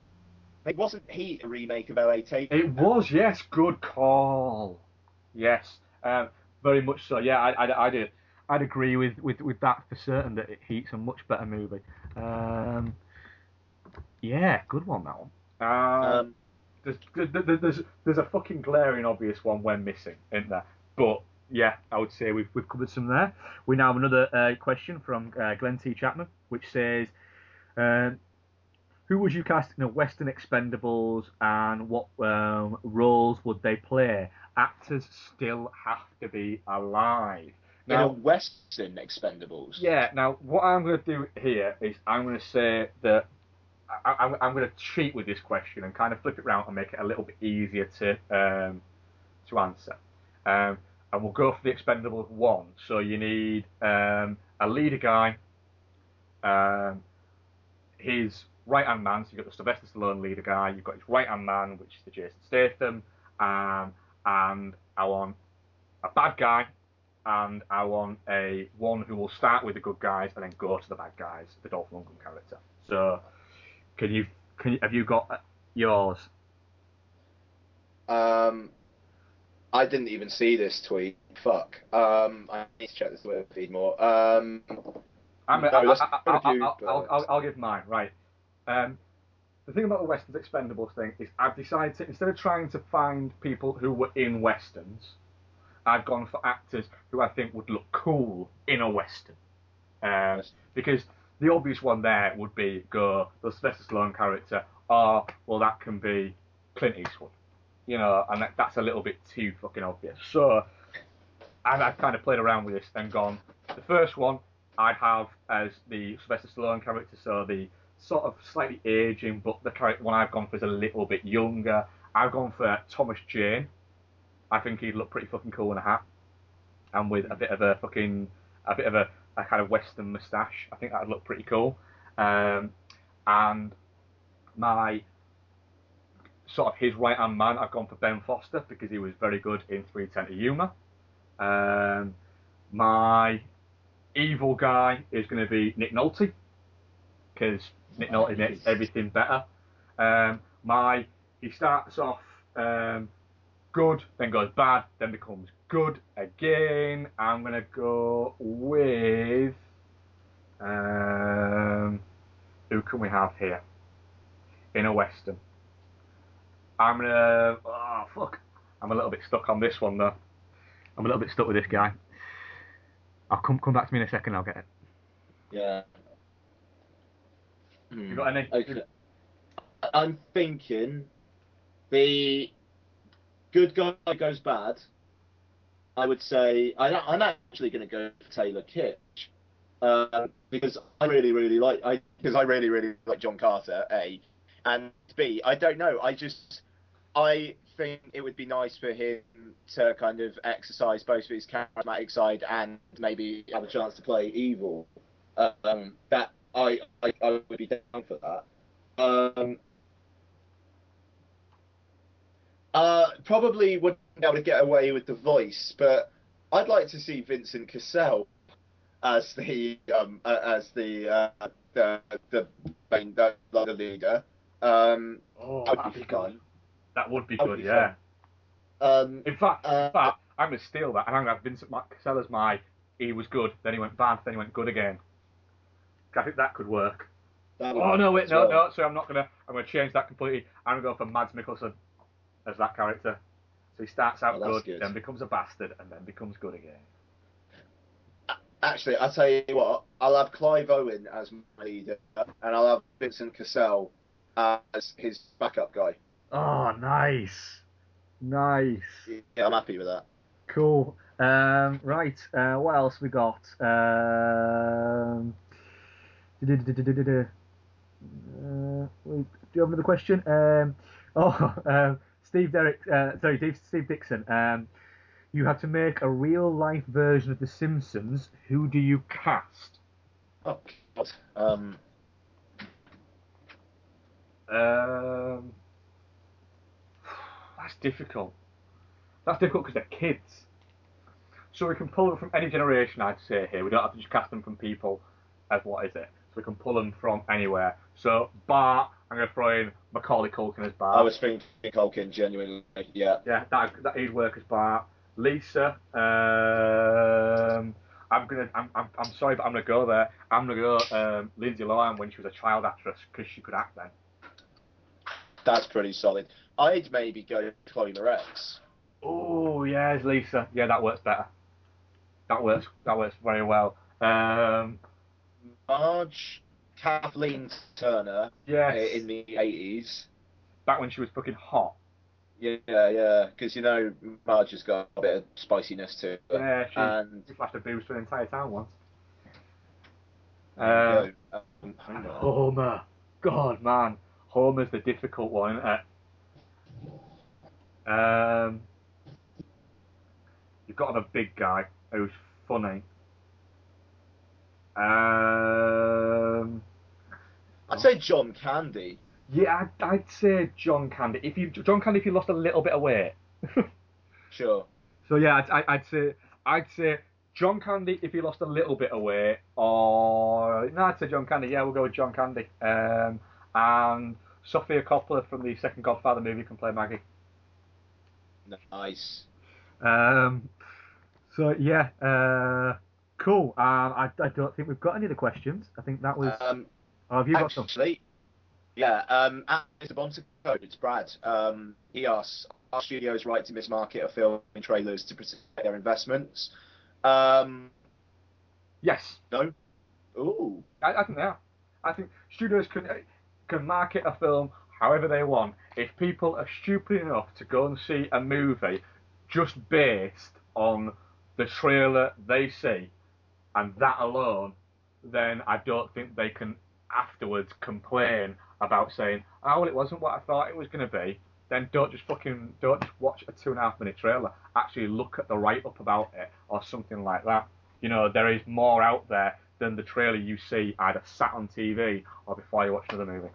F: it wasn't Heat a remake of LA Takedown?
E: It was, yes, good call. Yes, um, very much so. Yeah, I, I, I did. I'd agree with, with, with that for certain that it Heat's a much better movie. Um, yeah, good one that one. Uh,
F: Um,
E: there's, there's, there's, there's a fucking glaring obvious one we're missing, isn't there? But yeah, I would say we've, we've covered some there. We now have another uh, question from uh, Glenn T. Chapman, which says, um, who would you cast in a Western Expendables and what um, roles would they play? Actors still have to be alive.
F: In a
E: Now,
F: Western Expendables.
E: yeah, now what I'm going to do here is I'm going to say that I, I'm, I'm going to cheat with this question and kind of flip it around and make it a little bit easier to um, to answer. Um, and we'll go for the Expendables one. So you need um, a leader guy, um, his right hand man. So you've got the Sylvester Stallone leader guy. You've got his right hand man, which is the Jason Statham, um, and I want a bad guy and I want a one who will start with the good guys and then go to the bad guys, the Dolph Lundgren character. So, can you can you, have you got uh, yours?
F: Um, I didn't even see this tweet. Fuck. Um, I need to check this word feed more. Um,
E: I'm
F: no,
E: I, I, I, I'll, I'll. I'll, I'll give mine. Right. Um, the thing about the westerns Expendables thing is I've decided to instead of trying to find people who were in westerns, I've gone for actors who I think would look cool in a western. Um, because the obvious one there would be go the Sylvester Stallone character, or well that can be Clint Eastwood, you know, and that, that's a little bit too fucking obvious. So I've, I've kind of played around with this and gone. The first one I'd have as the Sylvester Stallone character, so the sort of slightly aging, but the character one I've gone for is a little bit younger. I've gone for Thomas Jane. I think he'd look pretty fucking cool in a hat, and with a bit of a fucking a bit of a, a kind of western moustache. I think that'd look pretty cool. Um, and my sort of his right hand man, I've gone for Ben Foster because he was very good in 310 to Yuma. Um, my evil guy is going to be Nick Nolte because Nick Nolte makes everything better. Um, my he starts off um, good, then goes bad, then becomes good again. I'm gonna go with um, who can we have here in a western? I'm gonna oh fuck, I'm a little bit stuck on this one though. I'm a little bit stuck with this guy. I'll come come back to me in a second. I'll get it.
F: yeah.
E: You got any?
F: Okay. I'm thinking the good guy goes bad. I would say I, I'm actually going to go for Taylor Kitsch um, because I really, really like I because I really, really like John Carter. A and B. I don't know. I just I think it would be nice for him to kind of exercise both of his charismatic side and maybe have a chance to play evil. Um, that I, I I would be down for that. Um, uh, probably wouldn't be able to get away with the voice, but I'd like to see Vincent Cassel as the um, uh, as the uh, the the main the, the leader. Um,
E: Oh,
F: that'd
E: that'd
F: be fun.
E: good. That would be good,
F: be
E: yeah.
F: Um,
E: In fact,
F: Uh,
E: in fact, I'm gonna steal that, and I'm gonna have Vincent Cassel as my. He was good, then he went bad, then he went good again. I think that could work.
F: that
E: Oh no, wait, no,
F: well.
E: no. So I'm not gonna. I'm gonna change that completely. I'm gonna go for Mads Mikkelsen as that character. So he starts out
F: Oh,
E: good,
F: good.
E: then becomes a bastard, and then becomes good again.
F: Actually, I'll tell you what. I'll have Clive Owen as my leader, and I'll have Vincent Cassel as his backup guy.
E: Oh, nice, nice,
F: Yeah, I'm happy with that.
E: cool. Um, right, uh, what else we got? Um, [laughs] uh, do you have another question? Um, [laughs] oh, um, Steve Derrick, uh, sorry, Dave, Steve Dixon. Um, you have to make a real life version of The Simpsons. Who do you cast?
F: Oh, God. Um,
E: Um, that's difficult. That's difficult because they're kids. So we can pull them from any generation, I'd say here. We don't have to just cast them from people as what is it. So we can pull them from anywhere. So Bart, I'm going to throw in Macaulay Culkin as Bart.
F: I was thinking Culkin, genuinely. Yeah.
E: Yeah, that that he'd work as Bart. Lisa, um, I'm gonna. I'm, I'm, I'm sorry, but I'm gonna go there. I'm gonna go um, Lindsay Lohan when she was a child actress because she could act then.
F: That's pretty solid. I'd maybe go Chloe Moretz.
E: Oh yes, Lisa. Yeah, that works better. That works. That works very well. Um,
F: Marge, Kathleen Turner
E: yes.
F: uh, in the 80s.
E: back when she was fucking hot.
F: Yeah, yeah, because you know Marge has got a bit of spiciness to her.
E: Yeah, she,
F: and
E: she flashed a booze for an entire town once. Uh,
F: go. Um,
E: Homer. God, man. Homer's the difficult one, isn't? Um, you've got a big guy who's funny. Um,
F: I'd say John Candy.
E: yeah, I'd, I'd say John Candy. If you John Candy, if you lost a little bit of weight. [laughs]
F: Sure.
E: So yeah, I'd, I- I'd say I'd say John Candy if he lost a little bit of weight, or no, I'd say John Candy. Yeah, we'll go with John Candy. Um, and Sofia Coppola from the second Godfather movie can play Maggie.
F: Nice.
E: Um, so yeah, uh, cool. Um, I, I don't think we've got any other questions. I think that was.
F: Um,
E: oh, have you got some?
F: actually, yeah. Um, at Mr. Bonta Code, it's Brad. Um, he asks, "Are studios right to mismarket a film in trailers to protect their investments?" Um,
E: Yes,
F: no. Ooh.
E: I, I think they are. I think studios can can market a film however they want. If people are stupid enough to go and see a movie just based on the trailer they see and that alone, then I don't think they can afterwards complain about saying, "Oh well, it wasn't what I thought it was going to be." Then don't just fucking don't just watch a two and a half minute trailer. Actually look at the write up about it or something like that. You know, there is more out there than the trailer you see either sat on TV or before you watch another movie.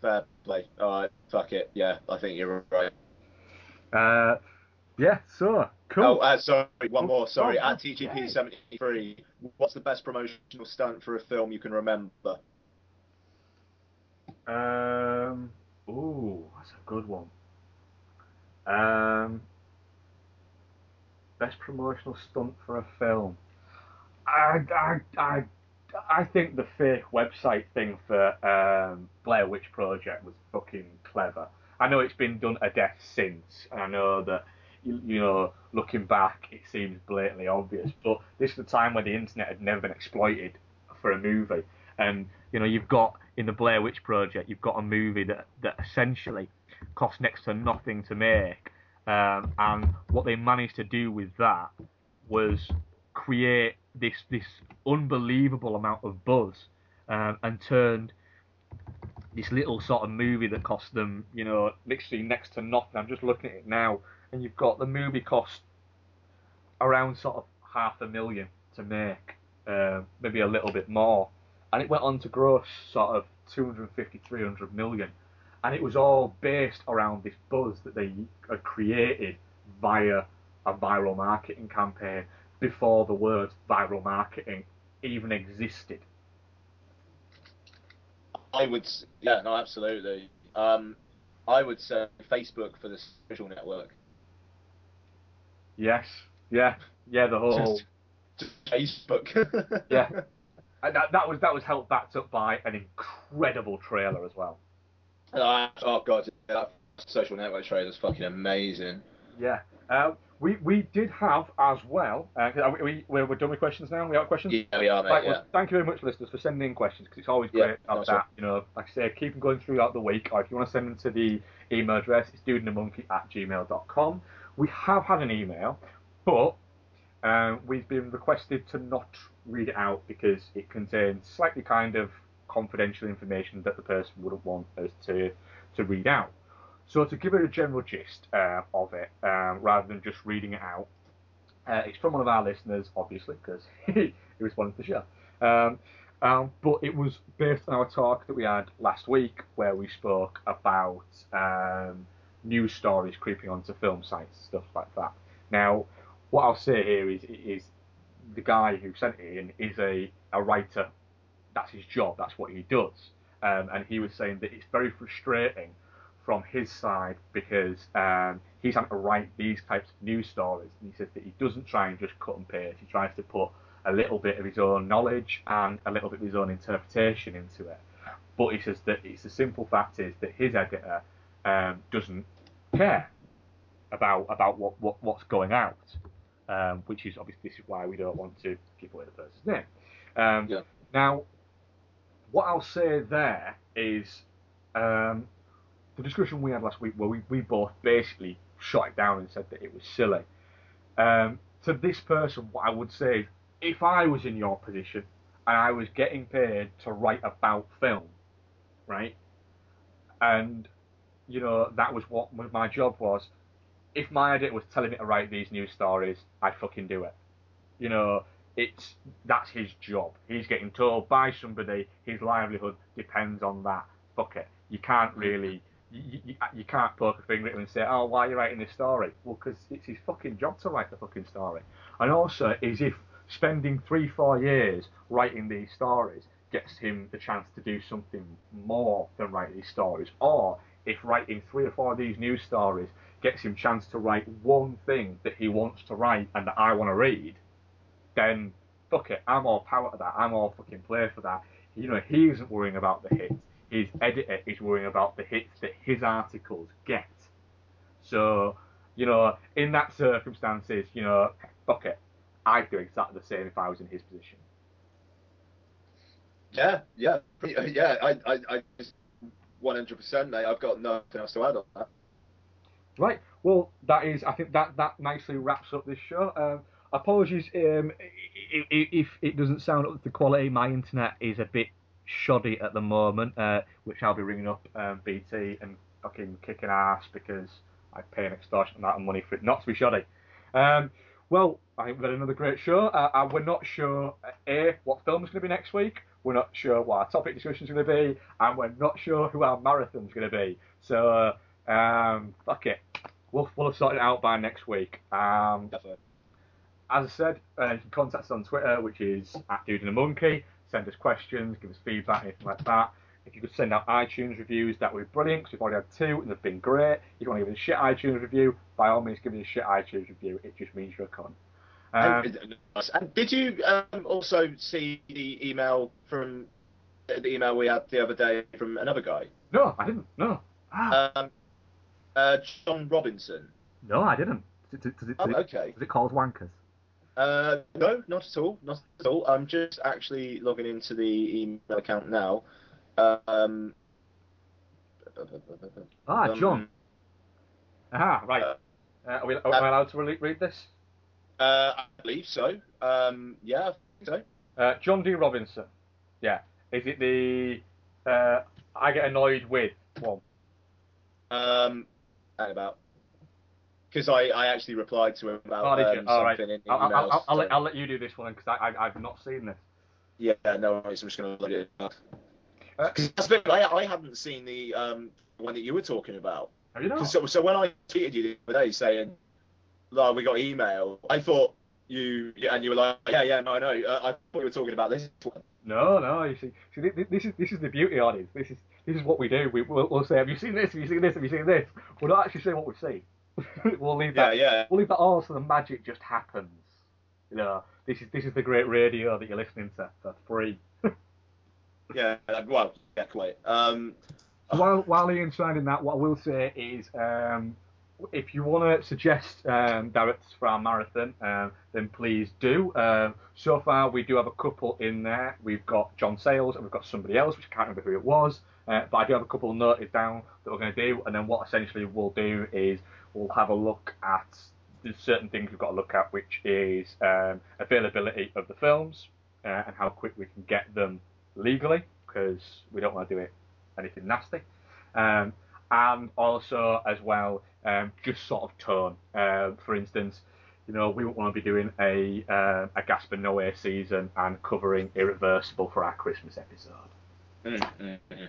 F: Fair play. All right. Fuck it. Yeah, I think you're right.
E: Uh, yeah, so cool.
F: Oh, uh, sorry. one more. Sorry.
E: oh,
F: At. TGP seventy three, what's the best promotional stunt for a film you can remember?
E: Um, ooh, that's a good one. Um, best promotional stunt for a film. I, I, I, I think the fake website thing for um, Blair Witch Project was fucking clever. I know it's been done a death since, and I know that you, you know, looking back, it seems blatantly obvious. [laughs] But this is the time where the internet had never been exploited for a movie, and you know, you've got in the Blair Witch Project, you've got a movie that that essentially cost next to nothing to make, um, and what they managed to do with that was create this this unbelievable amount of buzz, um, and turned this little sort of movie that cost them, you know, literally next to nothing. I'm just looking at it now, and you've got the movie cost around sort of half a million to make, uh, maybe a little bit more, and it went on to gross sort of 250, 300 million, and it was all based around this buzz that they had created via a viral marketing campaign before the word viral marketing even existed.
F: I would. Yeah. No. Absolutely. Um, I would say Facebook for the social network.
E: Yes, yeah, yeah, the whole.
F: Just, just Facebook. [laughs]
E: Yeah. And that, that was that was helped backed up by an incredible trailer as well.
F: Uh, oh god, that social network trailer is fucking amazing.
E: Yeah. Um, we we did have as well. Uh, are we, we we're, we're done with questions now. We have questions.
F: Yeah, we are, mate.
E: Right,
F: yeah.
E: well, thank you very much, listeners, for sending in questions because it's always
F: Yeah,
E: great to have
F: nice
E: that.
F: one.
E: You know, like I say, keep them going throughout the week, or if you want to send them to the email address, it's dudeandthemonkey at gmail.com. We have had an email, but um, we've been requested to not read it out because it contains slightly kind of confidential information that the person wouldn't want us to to read out. So to give it a general gist uh, of it, um, rather than just reading it out, uh, it's from one of our listeners, obviously, because [laughs] he responded to the show. Um, um, but it was based on our talk that we had last week, where we spoke about um, news stories creeping onto film sites, stuff like that. Now, what I'll say here is, is the guy who sent it in is a, a writer. That's his job. That's what he does. Um, and he was saying that it's very frustrating from his side because um, he's having to write these types of news stories, and he says that he doesn't try and just cut and paste. He tries to put a little bit of his own knowledge and a little bit of his own interpretation into it. But he says that it's the simple fact is that his editor um, doesn't care about about what, what what's going out, um, which is obviously this is why we don't want to give away the person's name. Um,
F: Yeah.
E: Now, what I'll say there is um, the discussion we had last week, where we, we both basically shot it down and said that it was silly. Um, to this person, what I would say is, if I was in your position and I was getting paid to write about film, right, and you know that was what my job was. If my editor was telling me to write these news stories, I'd fucking do it. You know, it's that's his job. He's getting told by somebody his livelihood depends on that. Fuck it. You can't really. You, you, you can't poke a finger at him and say, "Oh, why are you writing this story?" Well, because it's his fucking job to write the fucking story. And also, is if spending three, four years writing these stories gets him the chance to do something more than write these stories, or if writing three or four of these news stories gets him chance to write one thing that he wants to write and that I want to read, then fuck it, I'm all power to that. I'm all fucking play for that. You know, he isn't worrying about the hits. His editor is worrying about the hits that his articles get. So, you know, in that circumstances, you know, fuck it, I'd do exactly the same if I was in his position.
F: Yeah, yeah, yeah. I, I, I, one hundred percent, mate. I've got nothing else to add on that.
E: Right. Well, that is. I think that that nicely wraps up this show. Um, apologies um, if it doesn't sound up to quality. My internet is a bit shoddy at the moment, uh, which I'll be ringing up um, BT and fucking kicking ass because I pay an extortionate amount of money for it not to be shoddy. Um, well, I think we've had another great show. Uh, we're not sure uh, a what film's going to be next week. We're not sure what our topic discussion is going to be, and we're not sure who our marathon's going to be. So, um, fuck it. We'll, we'll have sorted it out by next week. Um, as I said, uh, you can contact us on Twitter, which is at Dude and a Monkey. Send us questions, give us feedback, anything like that. If you could send out iTunes reviews, that would be brilliant because we've already had two and they've been great. If you want to give us a shit iTunes review, by all means, give us a shit iTunes review. It just means you're a con. Um,
F: and, and did you um, also see the email from the email we had the other day from another guy,
E: no, I didn't. No. Ah,
F: um, uh, John Robinson?
E: no, I didn't. Does it, does, it,
F: Oh,
E: does,
F: okay.
E: does it call us wankers?
F: Uh, no, not at all. Not at all. I'm just actually logging into the email account now. Um,
E: Ah,
F: um,
E: John. Aha, right.
F: uh,
E: Uh, are, we, are we allowed to re- read this?
F: Uh, I believe so. Um, yeah, I think so.
E: Uh, John D. Robinson. Yeah. Is it the uh, I get annoyed with one?
F: Um, and about because I, I actually replied to him about
E: Oh,
F: um,
E: All right.
F: something in
E: I'll, I'll,
F: emails.
E: I'll, I'll, let, I'll let you do this one because I, I, I've not seen this.
F: Yeah, no worries. I'm just going to load it up.
E: Uh,
F: I, I hadn't seen the um, one that you were talking about.
E: have you not?
F: So, so when I tweeted you the other day saying, "Oh, we got email," I thought you yeah, and you were like, "Yeah, yeah, no, I know." Uh, I thought you were talking about this one.
E: No, no. You see, see, thi- thi- this is this is the beauty of it. This is this is what we do. We, we'll, we'll say, "Have you seen this? Have you seen this? Have you seen this?" We're not actually saying what we've seen. [laughs] we'll leave that.
F: yeah. yeah.
E: We'll leave that all so the magic just happens. You know, this is this is the great radio that you're listening to for free. [laughs]
F: Yeah, uh, well, yeah, quite. Um,
E: while while Ian's signing that, what I will say is, um, if you want to suggest um, directors for our marathon, um, then please do. Um, so far, we do have a couple in there. We've got John Sayles and we've got somebody else, which I can't remember who it was. Uh, but I do have a couple noted down that we're going to do. And then what essentially we'll do is we'll have a look at certain things we've got to look at, which is um, availability of the films uh, and how quick we can get them legally, because we don't want to do it anything nasty. Um, and also, as well, um, just sort of tone. Um for instance, you know, we wouldn't want to be doing a uh, a Gaspar Noé season and covering Irreversible for our Christmas episode.
F: mm, mm, mm.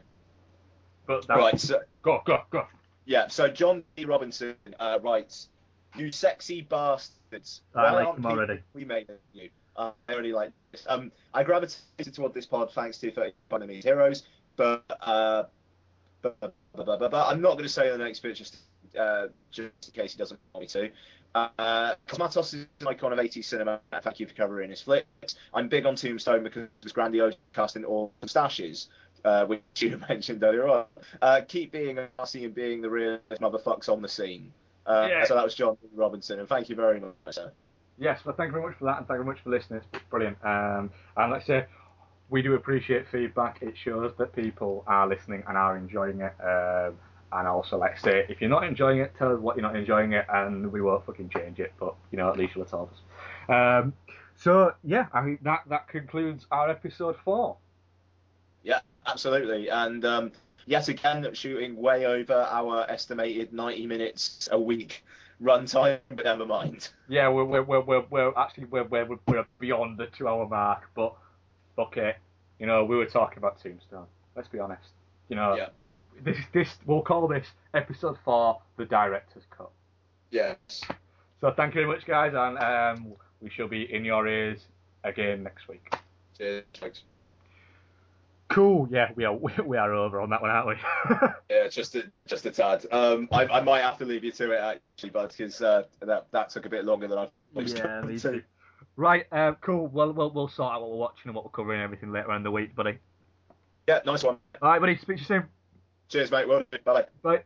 E: But that's,
F: Right, so
E: go, go, go.
F: yeah, so John D. Robinson uh, writes, "You sexy bastards."
E: I like
F: people
E: already.
F: We made you. Uh, I already like this. Um, I gravitated toward this pod thanks to 30 Enemies Heroes, but uh, but, but, but, but but, but I'm not going to say the next bit just uh, just in case he doesn't want me to. Uh, Cosmatos is an icon of 80s cinema. Thank you for covering his flicks. I'm big on Tombstone because it was grandiose casting all moustaches, uh, which you [laughs] mentioned earlier on. Uh, keep being Arcee and being the real motherfucks on the scene. Uh,
E: Yeah.
F: So that was John Robinson, and thank you very much, sir.
E: Yes, well, thank you very much for that, and thank you very much for listening. It's brilliant. Um, and like I say, we do appreciate feedback. It shows that people are listening and are enjoying it. Um, and also, like say, if you're not enjoying it, tell us what you're not enjoying it, and we won't fucking change it. But you know, at least you'll us. Um, so yeah, I think that that concludes our episode four.
F: Yeah, absolutely. And um, yet again, shooting way over our estimated 90 minutes a week runtime, but never mind.
E: Yeah, we're we're we're, we're, we're actually we're, we're we're beyond the two hour mark, but okay, you know, we were talking about Tombstone. Let's be honest. You know,
F: Yeah.
E: This this we'll call this episode four, the director's cut.
F: Yes.
E: So thank you very much, guys, and um, we shall be in your ears again next week.
F: Cheers. Thanks.
E: Cool. Yeah, we are [laughs] we are over on that one, aren't we? [laughs]
F: Yeah, just a, just a tad. Um, I, I might have to leave you to it actually, bud, because uh, that that took a bit longer than I was
E: yeah, me [laughs]
F: to.
E: too. Right. Um, cool. Well, we'll we'll sort out what we're watching and what we're covering and everything later on in the week, buddy.
F: Yeah, nice one.
E: All right, buddy. Speak to you soon.
F: Cheers, mate. Well, bye.
E: Bye.